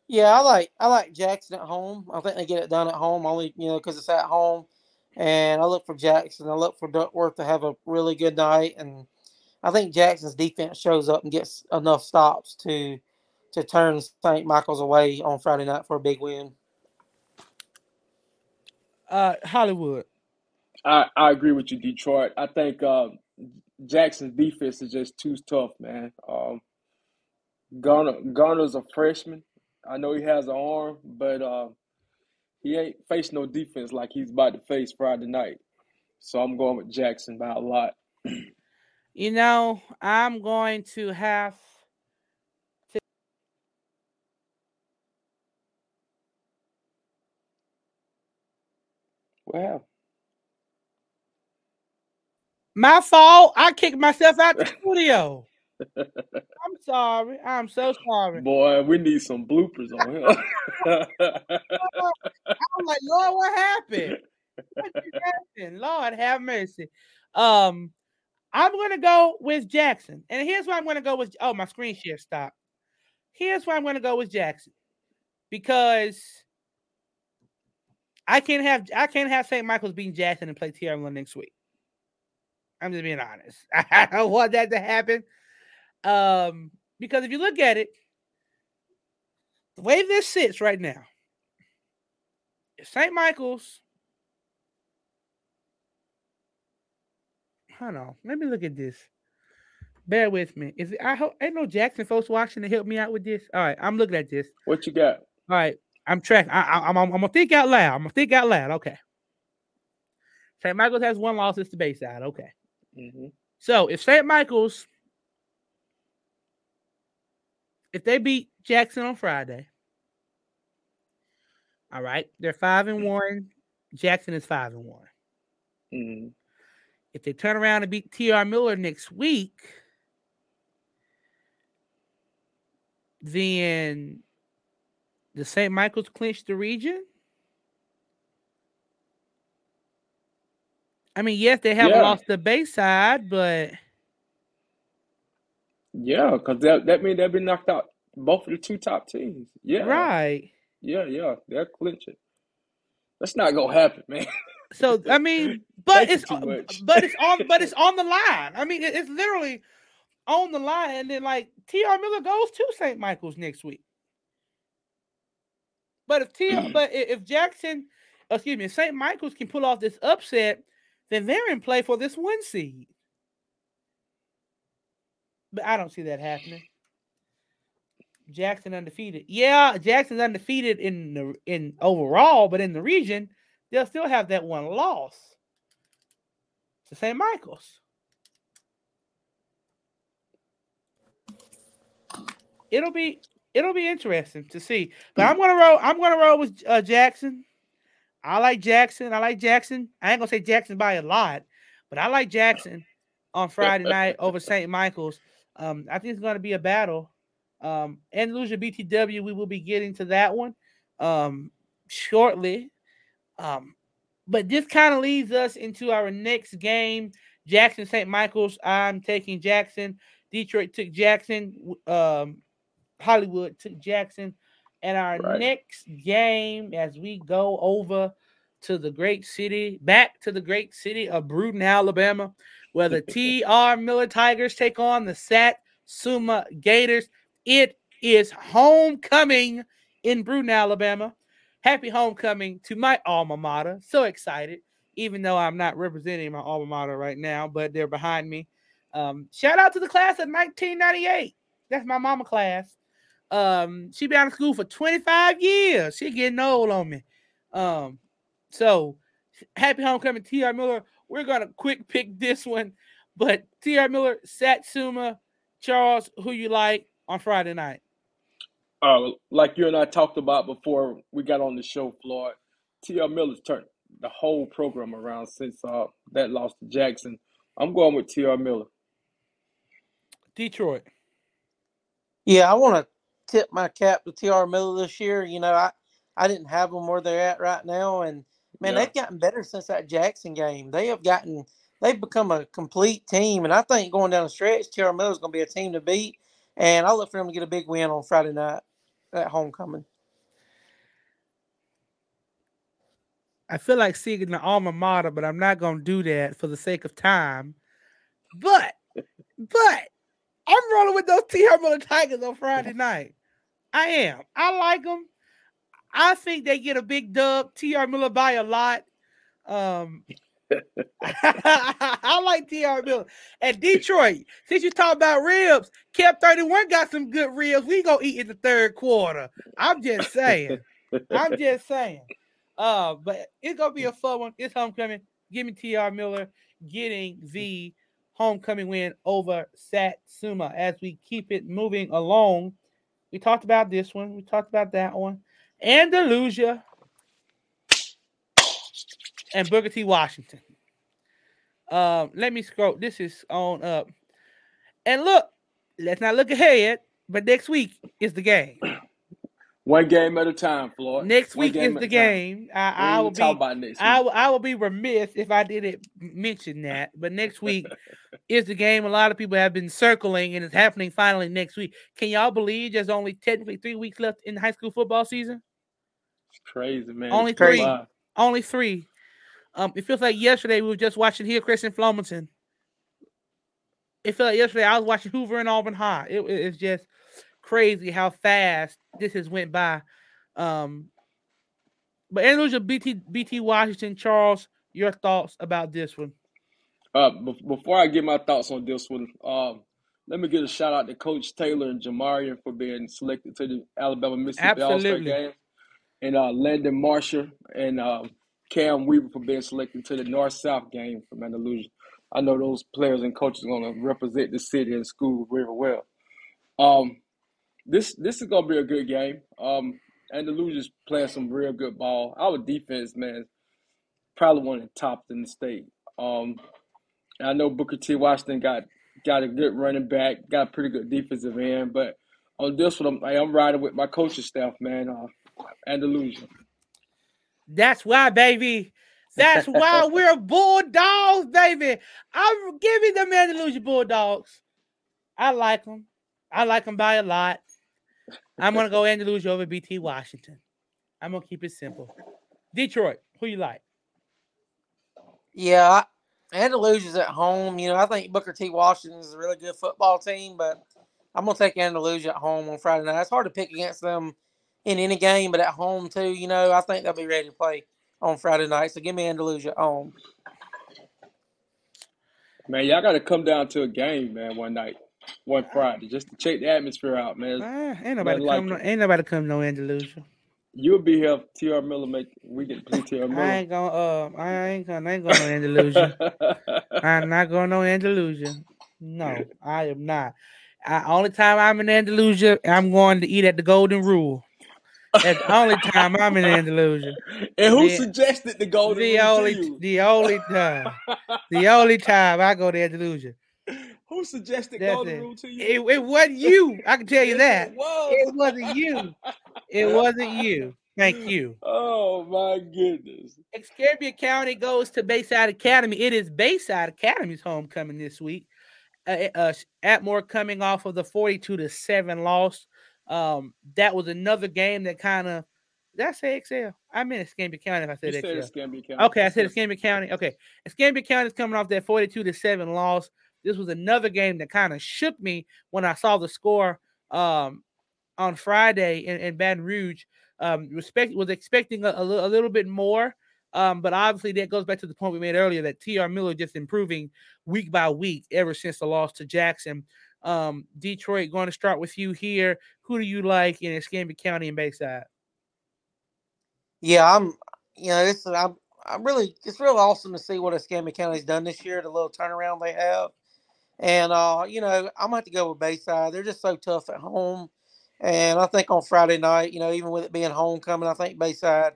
Yeah, I like I like Jackson at home. I think they get it done at home only you know because it's at home, and I look for Jackson. I look for Duckworth to have a really good night, and I think Jackson's defense shows up and gets enough stops to to turn St. Michael's away on Friday night for a big win. Uh, Hollywood. I, I agree with you, Detroit. I think um, Jackson's defense is just too tough, man. Um, Garner Garner's a freshman. I know he has an arm, but uh, he ain't faced no defense like he's about to face Friday night. So I'm going with Jackson by a lot. (clears throat) You know, I'm going to have What happened? my fault. I kicked myself out of the (laughs) studio. I'm sorry. I'm so sorry. Boy, we need some bloopers on here. (laughs) I'm like, Lord, what happened? What (laughs) happened? Lord, have mercy. Um, I'm gonna go with Jackson, and here's why I'm gonna go with. Oh, my screen share stopped. Here's why I'm gonna go with Jackson, because I can't have I can't have St. Michael's beating Jackson and play TR Milan next week. I'm just being honest. (laughs) I don't want that to happen. Um, because if you look at it, the way this sits right now, if St. Michael's, hold on, let me look at this. Bear with me. Is it, I hope ain't no Jackson folks watching to help me out with this. All right, I'm looking at this. what you got? All right, I'm tracking. I, I, I'm, I'm, I'm gonna think out loud. I'm gonna think out loud. Okay. St. Michael's has one loss. It's the Bayside. Okay. hmm So if St. Michael's, if they beat Jackson on Friday, all right, they're five and one. Jackson is five and one. hmm If they turn around and beat TR Miller next week, then the St. Michael's clinch the region. I mean, yes, they haven't Yeah. lost the Bayside, but Yeah, because that that means they've been knocked out both of the two top teams. Yeah, right. yeah, yeah. They're clinching. That's not gonna happen, man. (laughs) So I mean, (laughs) but it's you too on- much. but it's on but it's (laughs) on the line. I mean, it's literally on the line, and then like T.R. Miller goes to St. Michael's next week. But if T. (clears throat) but if Jackson, excuse me, St. Michael's can pull off this upset, then they're in play for this one seed. But I don't see that happening. Jackson undefeated. Yeah, Jackson's undefeated in the in overall, but in the region, they'll still have that one loss to St. Michael's. It'll be it'll be interesting to see. But I'm gonna roll. I'm gonna roll with uh, Jackson. I like Jackson. I like Jackson. I ain't gonna say Jackson by a lot, but I like Jackson on Friday night (laughs) over St. Michael's. Um, I think it's gonna be a battle. Um, and Lucia BTW, we will be getting to that one um shortly. Um, but this kind of leads us into our next game. Jackson St. Michael's. I'm taking Jackson. Detroit took Jackson. Um, Hollywood took Jackson. And our Right. next game, as we go over to the great city, back to the great city of Brewton, Alabama, where the (laughs) TR Miller Tigers take on the Satsuma Gators. It is homecoming in Brewton, Alabama. Happy homecoming to my alma mater. So excited, even though I'm not representing my alma mater right now, but they're behind me. Um, shout out to the class of 1998. That's my mama class. Um, she been out of school for 25 years. She getting old on me. Um, so happy homecoming, TR Miller. We're gonna quick pick this one, but TR Miller, Satsuma, Charles, who you like on Friday night? Uh, like you and I talked about before we got on the show, Floyd. T.R. Miller's turned the whole program around since uh, that loss to Jackson. I'm going with T.R. Miller. Detroit. Yeah, I want to tip my cap to TR Miller this year. You know, I I didn't have them where they're at right now, and man, Yeah. they've gotten better since that Jackson game. They have gotten they've become a complete team. And I think going down the stretch, TR Miller is going to be a team to beat. And I look for them to get a big win on Friday night at homecoming. I feel like seeing the alma mater, but I'm not to do that for the sake of time. But, but I'm rolling with those TR Miller Tigers on Friday night. I am. I like them. I think they get a big dub. TR Miller by a lot. Um, (laughs) I like TR Miller. And Detroit, since you talk about ribs, Kept 31 got some good ribs. We gonna eat in the third quarter. I'm just saying. I'm (laughs) just saying. Uh, but it's gonna be a fun one. It's homecoming. Give me TR Miller getting the homecoming win over Satsuma as we keep it moving along. We talked about this one. We talked about that one. Andalusia and Booker T. Washington. Um, let me scroll. This is on up. And look, let's not look ahead, but next week is the game. (clears throat) One game at a time, Floyd. Next One week is the game. I, I will be about next I will, I will be remiss if I didn't mention that. But next week (laughs) is the game a lot of people have been circling, and it's happening finally next week. Can y'all believe there's only technically three weeks left in the high school football season? It's crazy, man. Only It's three. Only three. Um, it feels like yesterday we were just watching Hillcrest and Flomaton. It felt like yesterday I was watching Hoover and Auburn High. It, it- it's just crazy how fast this has went by. Um, but Andalusia, BT, BT Washington, Charles, your thoughts about this one? Uh, be- before I get my thoughts on this one, um, let me give a shout out to Coach Taylor and Jamarian for being selected to the Alabama Mississippi All Star game, and uh, Landon Marshall and um, Cam Weaver for being selected to the North South game from Andalusia. I know those players and coaches are going to represent the city and school very well. Um, this this is going to be a good game. Um, Andalusia's playing some real good ball. Our defense, man, probably one of the tops in the state. Um, I know Booker T. Washington got got a good running back, got a pretty good defensive end, but on this one, I'm, I'm riding with my coaching staff, man. Uh, Andalusia. That's why, baby. That's why (laughs) we're Bulldogs, baby. I'm giving the Andalusia Bulldogs. I like them. I like them by a lot. I'm gonna go Andalusia over BT Washington. I'm gonna keep it simple. Detroit, who you like? Yeah, Andalusia's at home. You know, I think Booker T. Washington is a really good football team, but I'm gonna take Andalusia at home on Friday night. It's hard to pick against them in any game, but at home too. You know, I think they'll be ready to play on Friday night. So give me Andalusia at home. Man, y'all got to come down to a game, man, one night, one Friday, just to check the atmosphere out, man. Ah, ain't nobody like come. No, ain't nobody come no Andalusia. You'll be here. if T.R. Miller make we get to play T.R. I Miller. ain't gonna. Uh, I ain't gonna. I ain't going no Andalusia. (laughs) I'm not going no Andalusia. No, I am not. I, only time I'm in Andalusia, I'm going to eat at the Golden Rule. That's the only time I'm in Andalusia. (laughs) and who The- suggested the golden The only, the only time, the only time I go to Andalusia. (laughs) who suggested That's golden it. rule to you? It, it wasn't you. I can tell you that. It. It wasn't you. It wasn't you. Thank you. Oh my goodness. Escambia County goes to Bayside Academy. It is Bayside Academy's homecoming this week. Uh, uh, Atmore coming off of the 42 to 7 loss. Um, that was another game that kind of did I say Excel? I meant Escambia County if I You said said Excel. Escambia County. Okay, I said Escambia County. Okay, Escambia County is coming off that 42 to 7 loss. This was another game that kind of shook me when I saw the score um, on Friday in, in Baton Rouge. Um, respect was expecting a, a, li- a little bit more, um, but obviously that goes back to the point we made earlier that T.R. Miller just improving week by week ever since the loss to Jackson. Um, Detroit, going to start with you here. Who do you like in Escambia County and Bayside? Yeah, I'm. You know, this is I'm. I'm really. It's real awesome to see what Escambia County's done this year. The little turnaround they have, and uh, you know, I'm gonna have to go with Bayside. They're just so tough at home, and I think on Friday night, you know, even with it being homecoming, I think Bayside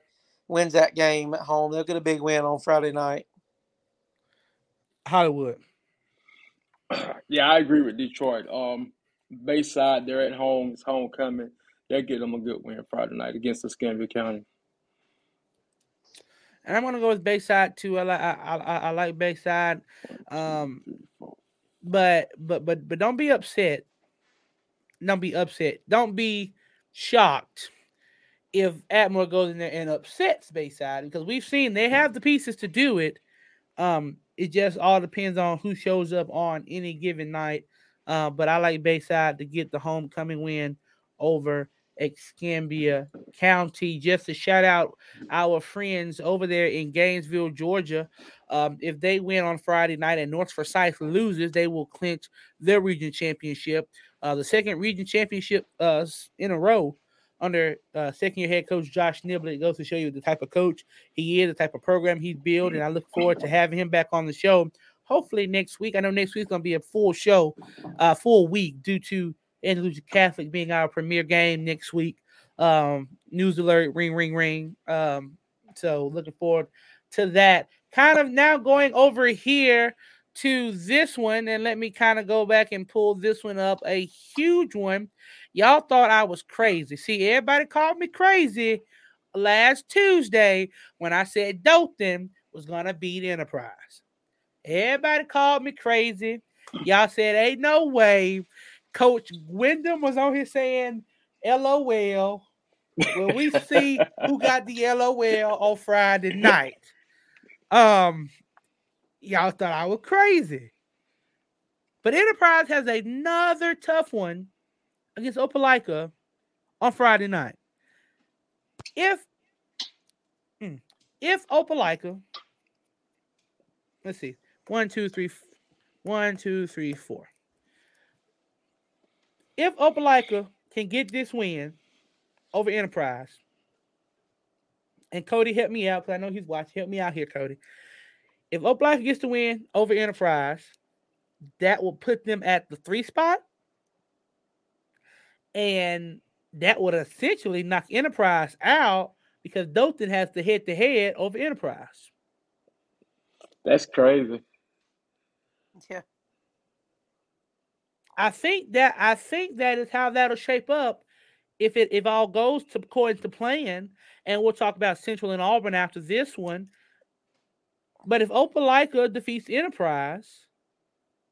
wins that game at home. They'll get a big win on Friday night. Hollywood. (clears throat) Yeah, I agree with Detroit. Um, Bayside, they're at home. It's homecoming. They'll get them a good win Friday night against Escambia County. And I'm gonna go with Bayside too. I like I, I, I like Bayside. Um, but but but but don't be upset. Don't be upset. Don't be shocked if Atmore goes in there and upsets Bayside because we've seen they have the pieces to do it. Um, it just all depends on who shows up on any given night. Uh, but I like Bayside to get the homecoming win over Escambia County. Just to shout out our friends over there in Gainesville, Georgia. Um, if they win on Friday night and North Forsyth loses, they will clinch their region championship, uh, the second region championship uh, in a row under uh, second year head coach Josh Niblett. It goes to show you the type of coach he is, the type of program he's built, and I look forward to having him back on the show. Hopefully next week. I know next week's gonna be a full show, uh, full week due to Andalusia Catholic being our premier game next week. Um, news alert, ring, ring, ring. Um, so looking forward to that. Kind of now going over here to this one, and let me kind of go back and pull this one up. A huge one. Y'all thought I was crazy. See, everybody called me crazy last Tuesday when I said Dothan was gonna beat Enterprise. Everybody called me crazy. Y'all said, ain't no way. Coach Wyndham was on here saying, LOL. Well, we see who got the LOL on Friday night. Um, y'all thought I was crazy. But Enterprise has another tough one against Opelika on Friday night. If hmm, if Opelika, let's see, one, two, three, one, two, three, four. If Opelika can get this win over Enterprise, and Cody help me out because I know he's watching. Help me out here, Cody. If Opelika gets the win over Enterprise, that will put them at the three spot, and that would essentially knock Enterprise out because Dothan has the head to head over Enterprise. That's crazy. Yeah. I think that I think that is how that'll shape up if it if all goes to according to plan. And we'll talk about Central and Auburn after this one. But if Opelika defeats Enterprise,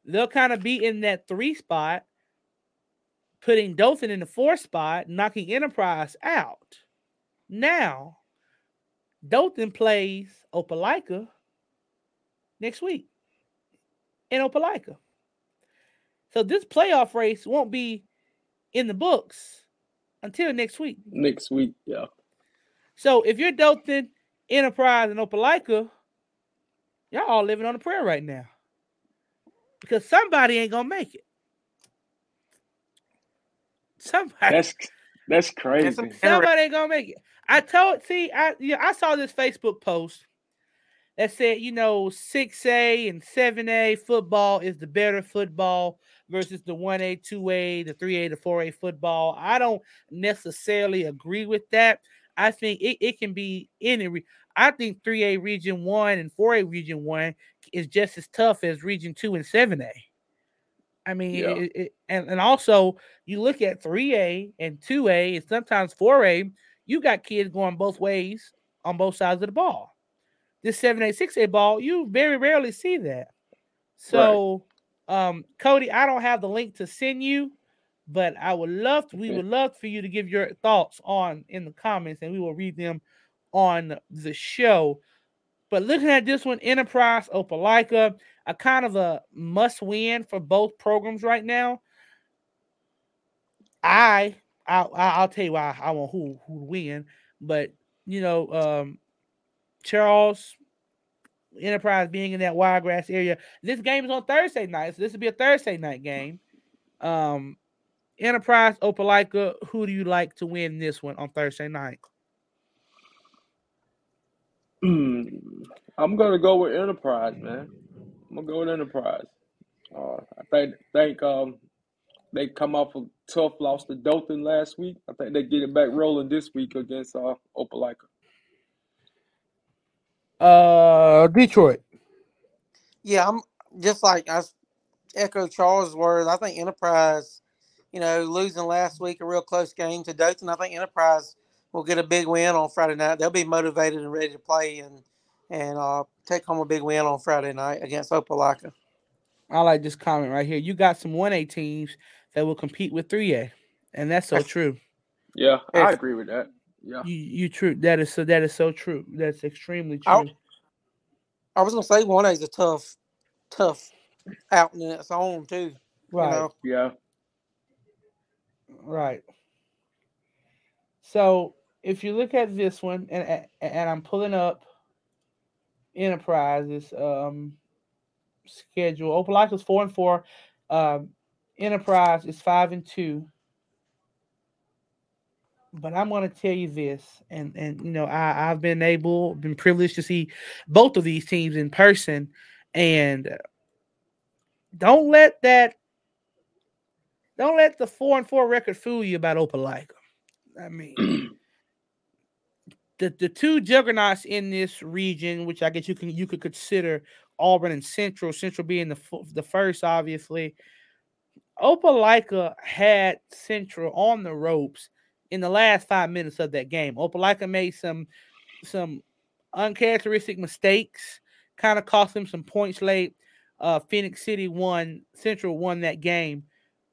they'll kind of be in that three spot, putting Dothan in the fourth spot, knocking Enterprise out. Now, Dothan plays Opelika next week in Opelika. So this playoff race won't be in the books until next week. Next week, yeah. So if you're Dothan, Enterprise, and Opelika, y'all all living on a prayer right now. Because somebody ain't gonna make it. (laughs) Somebody That's that's crazy. somebody ain't gonna make it. I told see, I yeah, I saw this Facebook post that said, you know, 6A and 7A football is the better football versus the 1A, 2A, the 3A, the 4A football. I don't necessarily agree with that. I think it, it can be any. Re- I think 3A Region 1 and 4A Region 1 is just as tough as Region 2 and 7A. I mean, Yeah. it, it, and, and also you look at 3A and 2A and sometimes 4A, you got kids going both ways on both sides of the ball. This 7A, 6A ball, you very rarely see that. So, um, Cody, I don't have the link to send you, but I would love to, we would love for you to give your thoughts on in the comments and we will read them on the show. But looking at this one, Enterprise Opelika, a kind of a must win for both programs right now. I I'll, I'll tell you why I want who who to win, but you know, um, Charles Enterprise being in that wiregrass area. This game is on Thursday night, so this will be a Thursday night game. Um, Enterprise Opelika, who do you like to win this one on Thursday night? Hmm. I'm gonna go with Enterprise, man. I'm gonna go with Enterprise. Uh, I think think um they come off a tough loss to Dothan last week. I think they get it back rolling this week against uh Opelika. Uh, Detroit. Yeah, I'm just like I echo Charles' words. I think Enterprise, you know, losing last week a real close game to Dothan. I think Enterprise will get a big win on Friday night. They'll be motivated and ready to play, and and uh, take home a big win on Friday night against Opelika. I like this comment right here. You got some 1A teams that will compete with 3A, and that's so true. Yeah, I agree with that. Yeah, you, you true. That is so. That is so true. That's extremely true. I, I was gonna say 1A is a tough, tough out in its own too. Right. You know? Yeah. Right. So if you look at this one, and and I'm pulling up Enterprises um, schedule. Opelika is four and four. Um, Enterprise is five and two. But I'm going to tell you this, and and you know I I've been able, been privileged to see both of these teams in person, and don't let that don't let the four and four record fool you about Opelika. I mean, (clears throat) the the two juggernauts in this region, which I guess you can you could consider Auburn and Central. Central being the the first, obviously. Opelika had Central on the ropes in the last five minutes of that game. Opelika made some some uncharacteristic mistakes, kind of cost them some points late. Uh, Phenix City won. Central won that game.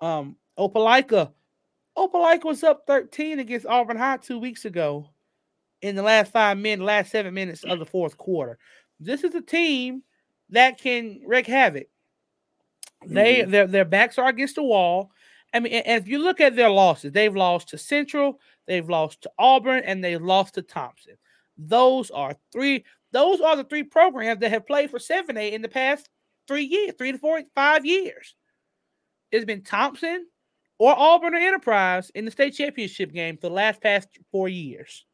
Um, Opelika, Opelika was up 13 against Auburn High two weeks ago in the last five minutes, last seven minutes of the fourth quarter. This is a team that can wreak havoc. They mm-hmm. their their backs are against the wall. I mean, if you look at their losses, they've lost to Central, they've lost to Auburn, and they've lost to Thompson. Those are three. Those are the three programs that have played for seven A in the past three years, three to four, five years. It's been Thompson or Auburn or Enterprise in the state championship game for the last past four years.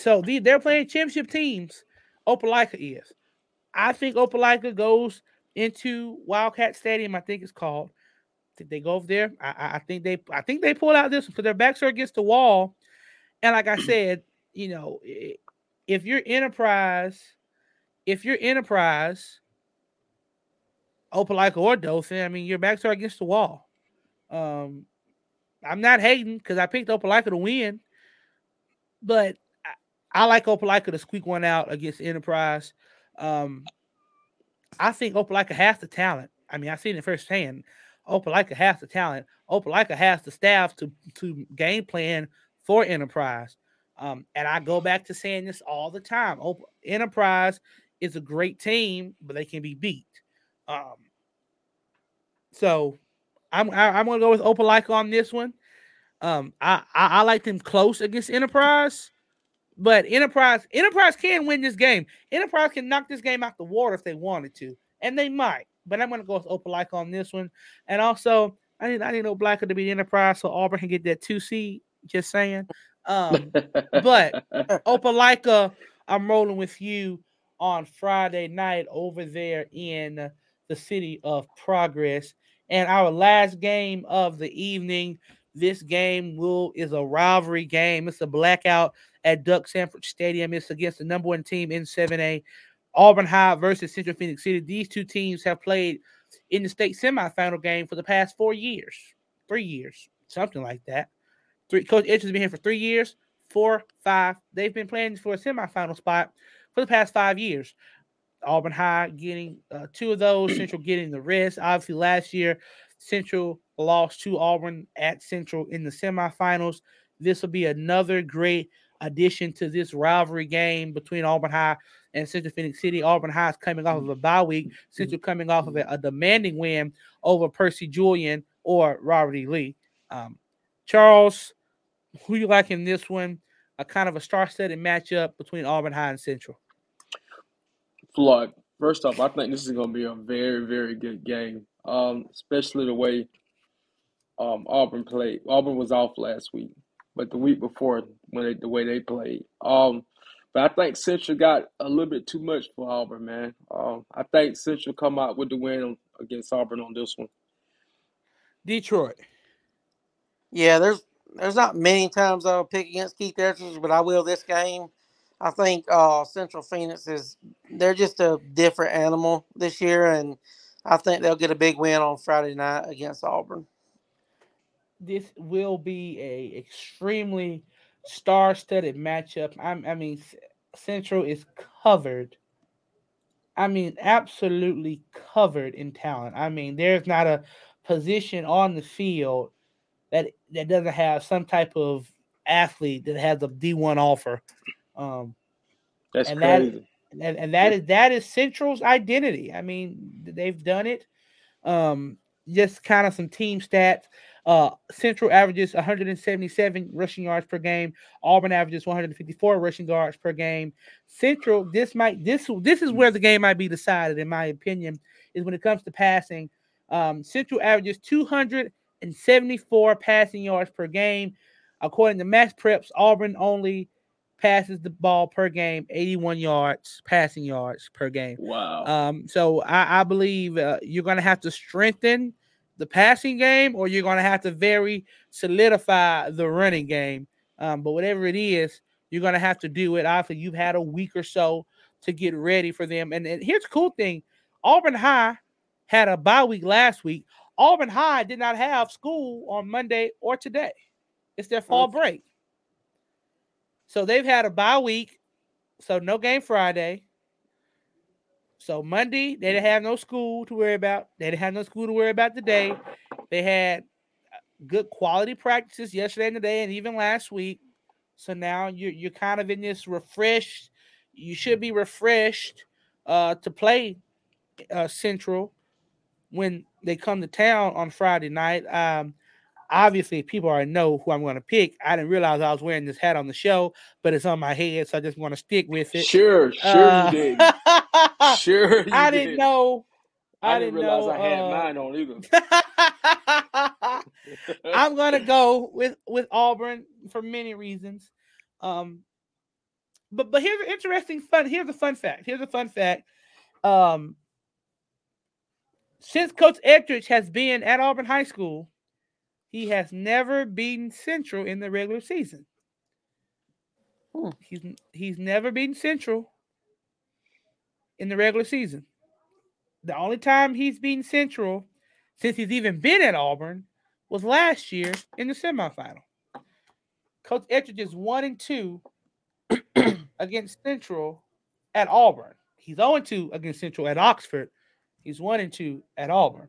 So the, they're playing championship teams. Opelika is. I think Opelika goes into Wildcat Stadium. I think it's called. Did they go over there? I, I think they. I think they pulled out this because their backs are against the wall. And like I (clears throat) said, you know, if you're Enterprise, if you're Enterprise, Opelika or Dothan, I mean, your backs are against the wall. Um, I'm not hating because I picked Opelika to win, but I, like Opelika to squeak one out against Enterprise. Um, I think Opelika has the talent. I mean, I've seen it firsthand. Opelika has the talent. Opelika has the staff to to game plan for Enterprise. Um, and I go back to saying this all the time. Op- Enterprise is a great team, but they can be beat. Um, so I'm I, am to go with Opelika on this one. Um, I, I I like them close against Enterprise. But Enterprise, Enterprise can win this game. Enterprise can knock this game out the water if they wanted to, and they might. But I'm gonna go with Opelika on this one. And also, I didn't I didn't know Blacker to be Enterprise, so Auburn can get that two seed. Just saying. Um, (laughs) but Opelika, I'm rolling with you on Friday night over there in the city of Progress. And our last game of the evening, this game will is a rivalry game. It's a blackout at Duck Samford Stadium. It's against the number one team in 7A, Auburn High versus Central Phenix City. These two teams have played in the state semifinal game for the past four years, three years, something like that. Three Coach Edge has been here for three years, four, five. They've been playing for a semifinal spot for the past five years. Auburn High getting uh, two of those, Central getting the rest. Obviously, last year, Central lost to Auburn at Central in the semifinals. This will be another great addition to this rivalry game between Auburn High and Central Phenix City. Auburn High is coming off of a bye week. Central coming off of a, a demanding win over Percy Julian or Robert E. Lee. Um, Charles, who you like in this one? A kind of a star-studded matchup between Auburn High and Central. Floyd, first off, I think this is going to be a very, very good game, um, especially the way um, Auburn played. Auburn was off last week but the week before when they, the way they played. Um, but I think Central got a little bit too much for Auburn, man. Um, I think Central come out with the win against Auburn on this one. Detroit. Yeah, there's there's not many times I'll pick against Keith Edwards, but I will this game. I think uh, Central Phenix is they're just a different animal this year, and I think they'll get a big win on Friday night against Auburn this will be a extremely star-studded matchup. I'm, I mean, Central is covered. I mean, absolutely covered in talent. I mean, there's not a position on the field that that doesn't have some type of athlete that has a D1 offer. Um, That's and crazy. that and, and that is that is Central's identity. I mean, they've done it. Um, just kind of some team stats. Uh, Central averages 177 rushing yards per game. Auburn averages 154 rushing yards per game. Central, this might this this is where the game might be decided, in my opinion, is when it comes to passing. Um, Central averages 274 passing yards per game. According to MaxPreps, Auburn only passes the ball per game 81 yards passing yards per game. Wow. Um, so I, I believe uh, you're going to have to strengthen the passing game, or you're going to have to very solidify the running game. Um, but whatever it is, you're going to have to do it. Obviously, you've had a week or so to get ready for them. And, and here's the cool thing: Auburn High had a bye week last week. Auburn High did not have school on Monday or today. It's their fall break. So they've had a bye week. So no game Friday. So Monday, they didn't have no school to worry about. They didn't have no school to worry about today. They had uh, good quality practices yesterday and today, and even last week. So now you're you're kind of in this refreshed. You should be refreshed uh, to play uh, Central when they come to town on Friday night. Um, obviously, people already know who I'm going to pick. I didn't realize I was wearing this hat on the show, but it's on my head, so I just want to stick with it. Sure, sure Uh, you did. (laughs) Sure (laughs) I did. didn't know. I, I didn't, didn't realize know, I had uh, mine on either. (laughs) I'm gonna go with with Auburn for many reasons. Um, but but here's an interesting fun. Here's a fun fact. Here's a fun fact. Um, since Coach Etheredge has been at Auburn High School, he has never beaten Central in the regular season. Hmm. He's he's never beaten Central in the regular season. The only time he's beaten Central since he's even been at Auburn was last year in the semifinal. Coach Etheredge is one and two (clears throat) against Central at Auburn. He's 0 2 against Central at Oxford. He's 1 and 2 at Auburn.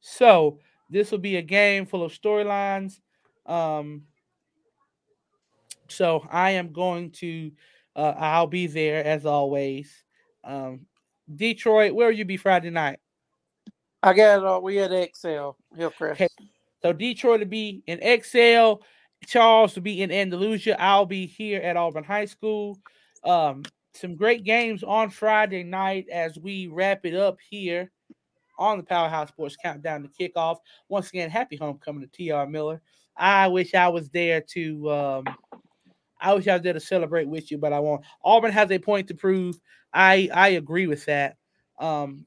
So this will be a game full of storylines. Um, so I am going to, uh, I'll be there as always. Um, Detroit, where will you be Friday night? I got uh, we had Excel Hillcrest. Okay. So Detroit will be in Excel. Charles will be in Andalusia. I'll be here at Auburn High School. Um, some great games on Friday night as we wrap it up here on the Powerhouse Sports Countdown to kickoff. Once again, happy homecoming to TR Miller. I wish I was there to um, I wish I was there to celebrate with you, but I won't. Auburn has a point to prove. I I agree with that. Um,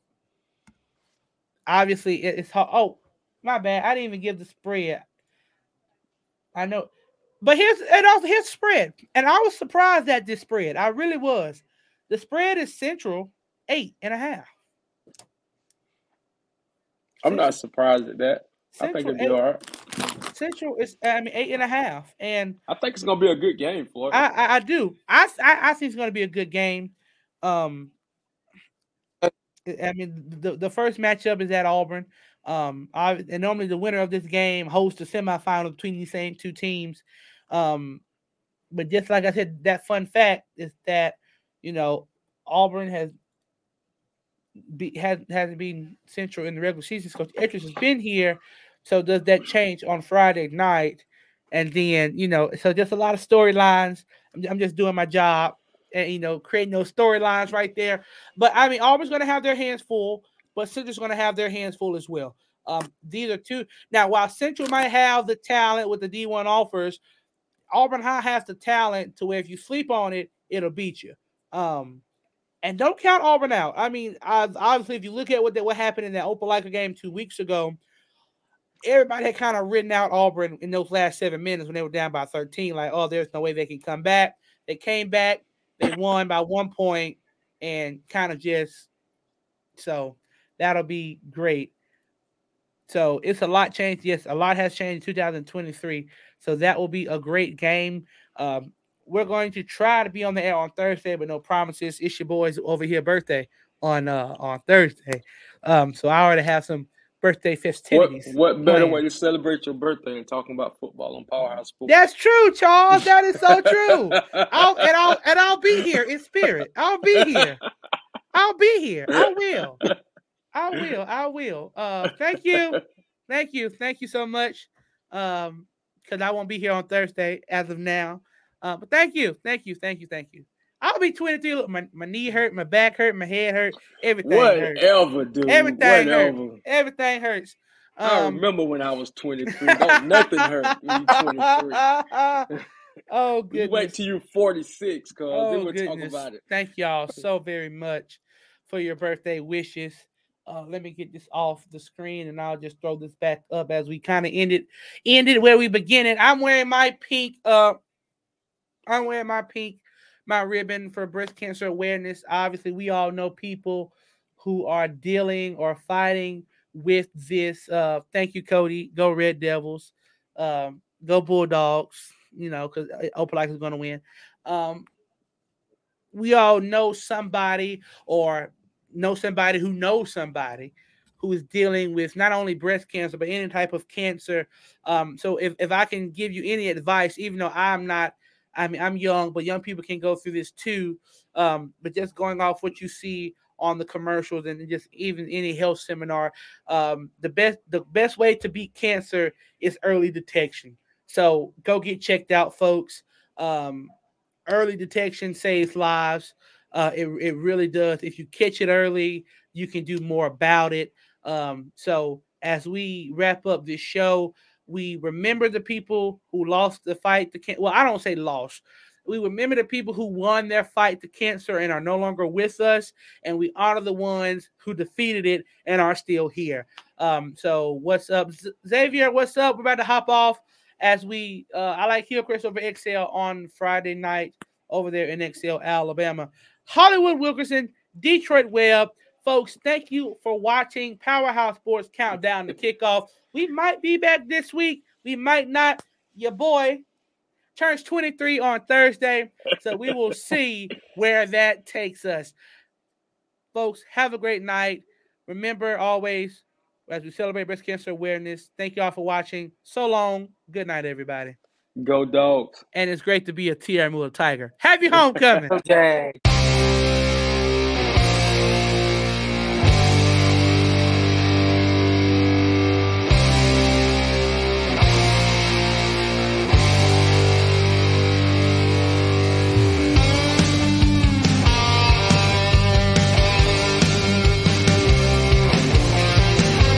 obviously, it- it's hard. Oh, my bad. I didn't even give the spread. I know, but here's and also here's spread, and I was surprised at this spread. I really was. The spread is Central eight and a half. I'm not surprised at that. I think Central, it'll be eight, all right. Central is I mean eight and a half, and I think it's gonna be a good game, Floyd. I, I, I do. I, I I think it's going to be a good game. Um, I mean, the, the first matchup is at Auburn. Um, I, and normally the winner of this game hosts the semifinal between these same two teams. Um, but just like I said, that fun fact is that you know Auburn has be, has hasn't been Central in the regular season. Coach Etheredge has been here, so does that change on Friday night? And then you know, so just a lot of storylines. I'm, I'm just doing my job and you know creating those storylines right there. But I mean, Auburn's going to have their hands full, but Central's going to have their hands full as well. Um, these are two. Now, while Central might have the talent with the D1 offers, Auburn High has the talent to where if you sleep on it, it'll beat you. Um, and don't count Auburn out. I mean, I, obviously, if you look at what that, what happened in that Opelika game two weeks ago, everybody had kind of written out Auburn in those last seven minutes when they were down by 13. Like, oh, there's no way they can come back. They came back, they won by one point, and kind of just so that'll be great. So it's a lot changed. Yes, a lot has changed in 2023. So that will be a great game. Um, we're going to try to be on the air on Thursday, but no promises. It's your boys over here birthday on uh on Thursday. Um, so I already have some birthday What festivities. what better way to celebrate your birthday than talking about football on Powerhouse Sports? That's true, Charles. That is so true. I'll and I'll (laughs) and I'll be here in spirit. I'll be here. I'll be here. I will. I will. I will. Uh thank you. Thank you. Thank you so much. Um, because I won't be here on Thursday as of now. Uh, but thank you. Thank you. Thank you. Thank you. I'll be 23. Look, my, my knee hurt, my back hurt, my head hurt, everything hurts. Whatever, dude. Everything. Whatever. Everything hurts. I Um, remember when I was 23. Don't (laughs) nothing hurt when you're 23. (laughs) oh (laughs) good. wait till you're 46, cause Oh, then we'll talk about it. Thank y'all so very much for your birthday wishes. Uh, let me get this off the screen and I'll just throw this back up as we kind of ended ended where we began it. I'm wearing my pink uh I'm wearing my pink my ribbon for breast cancer awareness. Obviously, we all know people who are dealing or fighting with this. Uh thank you, Cody. Go Red Devils. Um, go Bulldogs, you know, because Opelika is gonna win. Um, we all know somebody or know somebody who knows somebody who is dealing with not only breast cancer but any type of cancer. Um, so if, if I can give you any advice, even though I'm not, I mean I'm young, but young people can go through this too. Um, but just going off what you see on the commercials and just even any health seminar, um, the best the best way to beat cancer is early detection. So go get checked out, folks. Um, early detection saves lives. Uh, it, it really does. If you catch it early, you can do more about it. Um, so as we wrap up this show, we remember the people who lost the fight to cancer. Well, I don't say lost. We remember the people who won their fight to cancer and are no longer with us, and we honor the ones who defeated it and are still here. Um, so what's up, Xavier? What's up? We're about to hop off as we. Uh, I like Hillcrest over Excel on Friday night over there in Excel, Alabama. Hollywood Wilkerson, Detroit Webb. Folks, thank you for watching Powerhouse Sports Countdown to Kickoff. We might be back this week. We might not. Your boy turns 23 on Thursday. So we will (laughs) see where that takes us. Folks, have a great night. Remember always, as we celebrate breast cancer awareness, thank you all for watching. So long. Good night, everybody. Go dogs. And it's great to be a TR Miller Tiger. Happy homecoming. (laughs) Okay.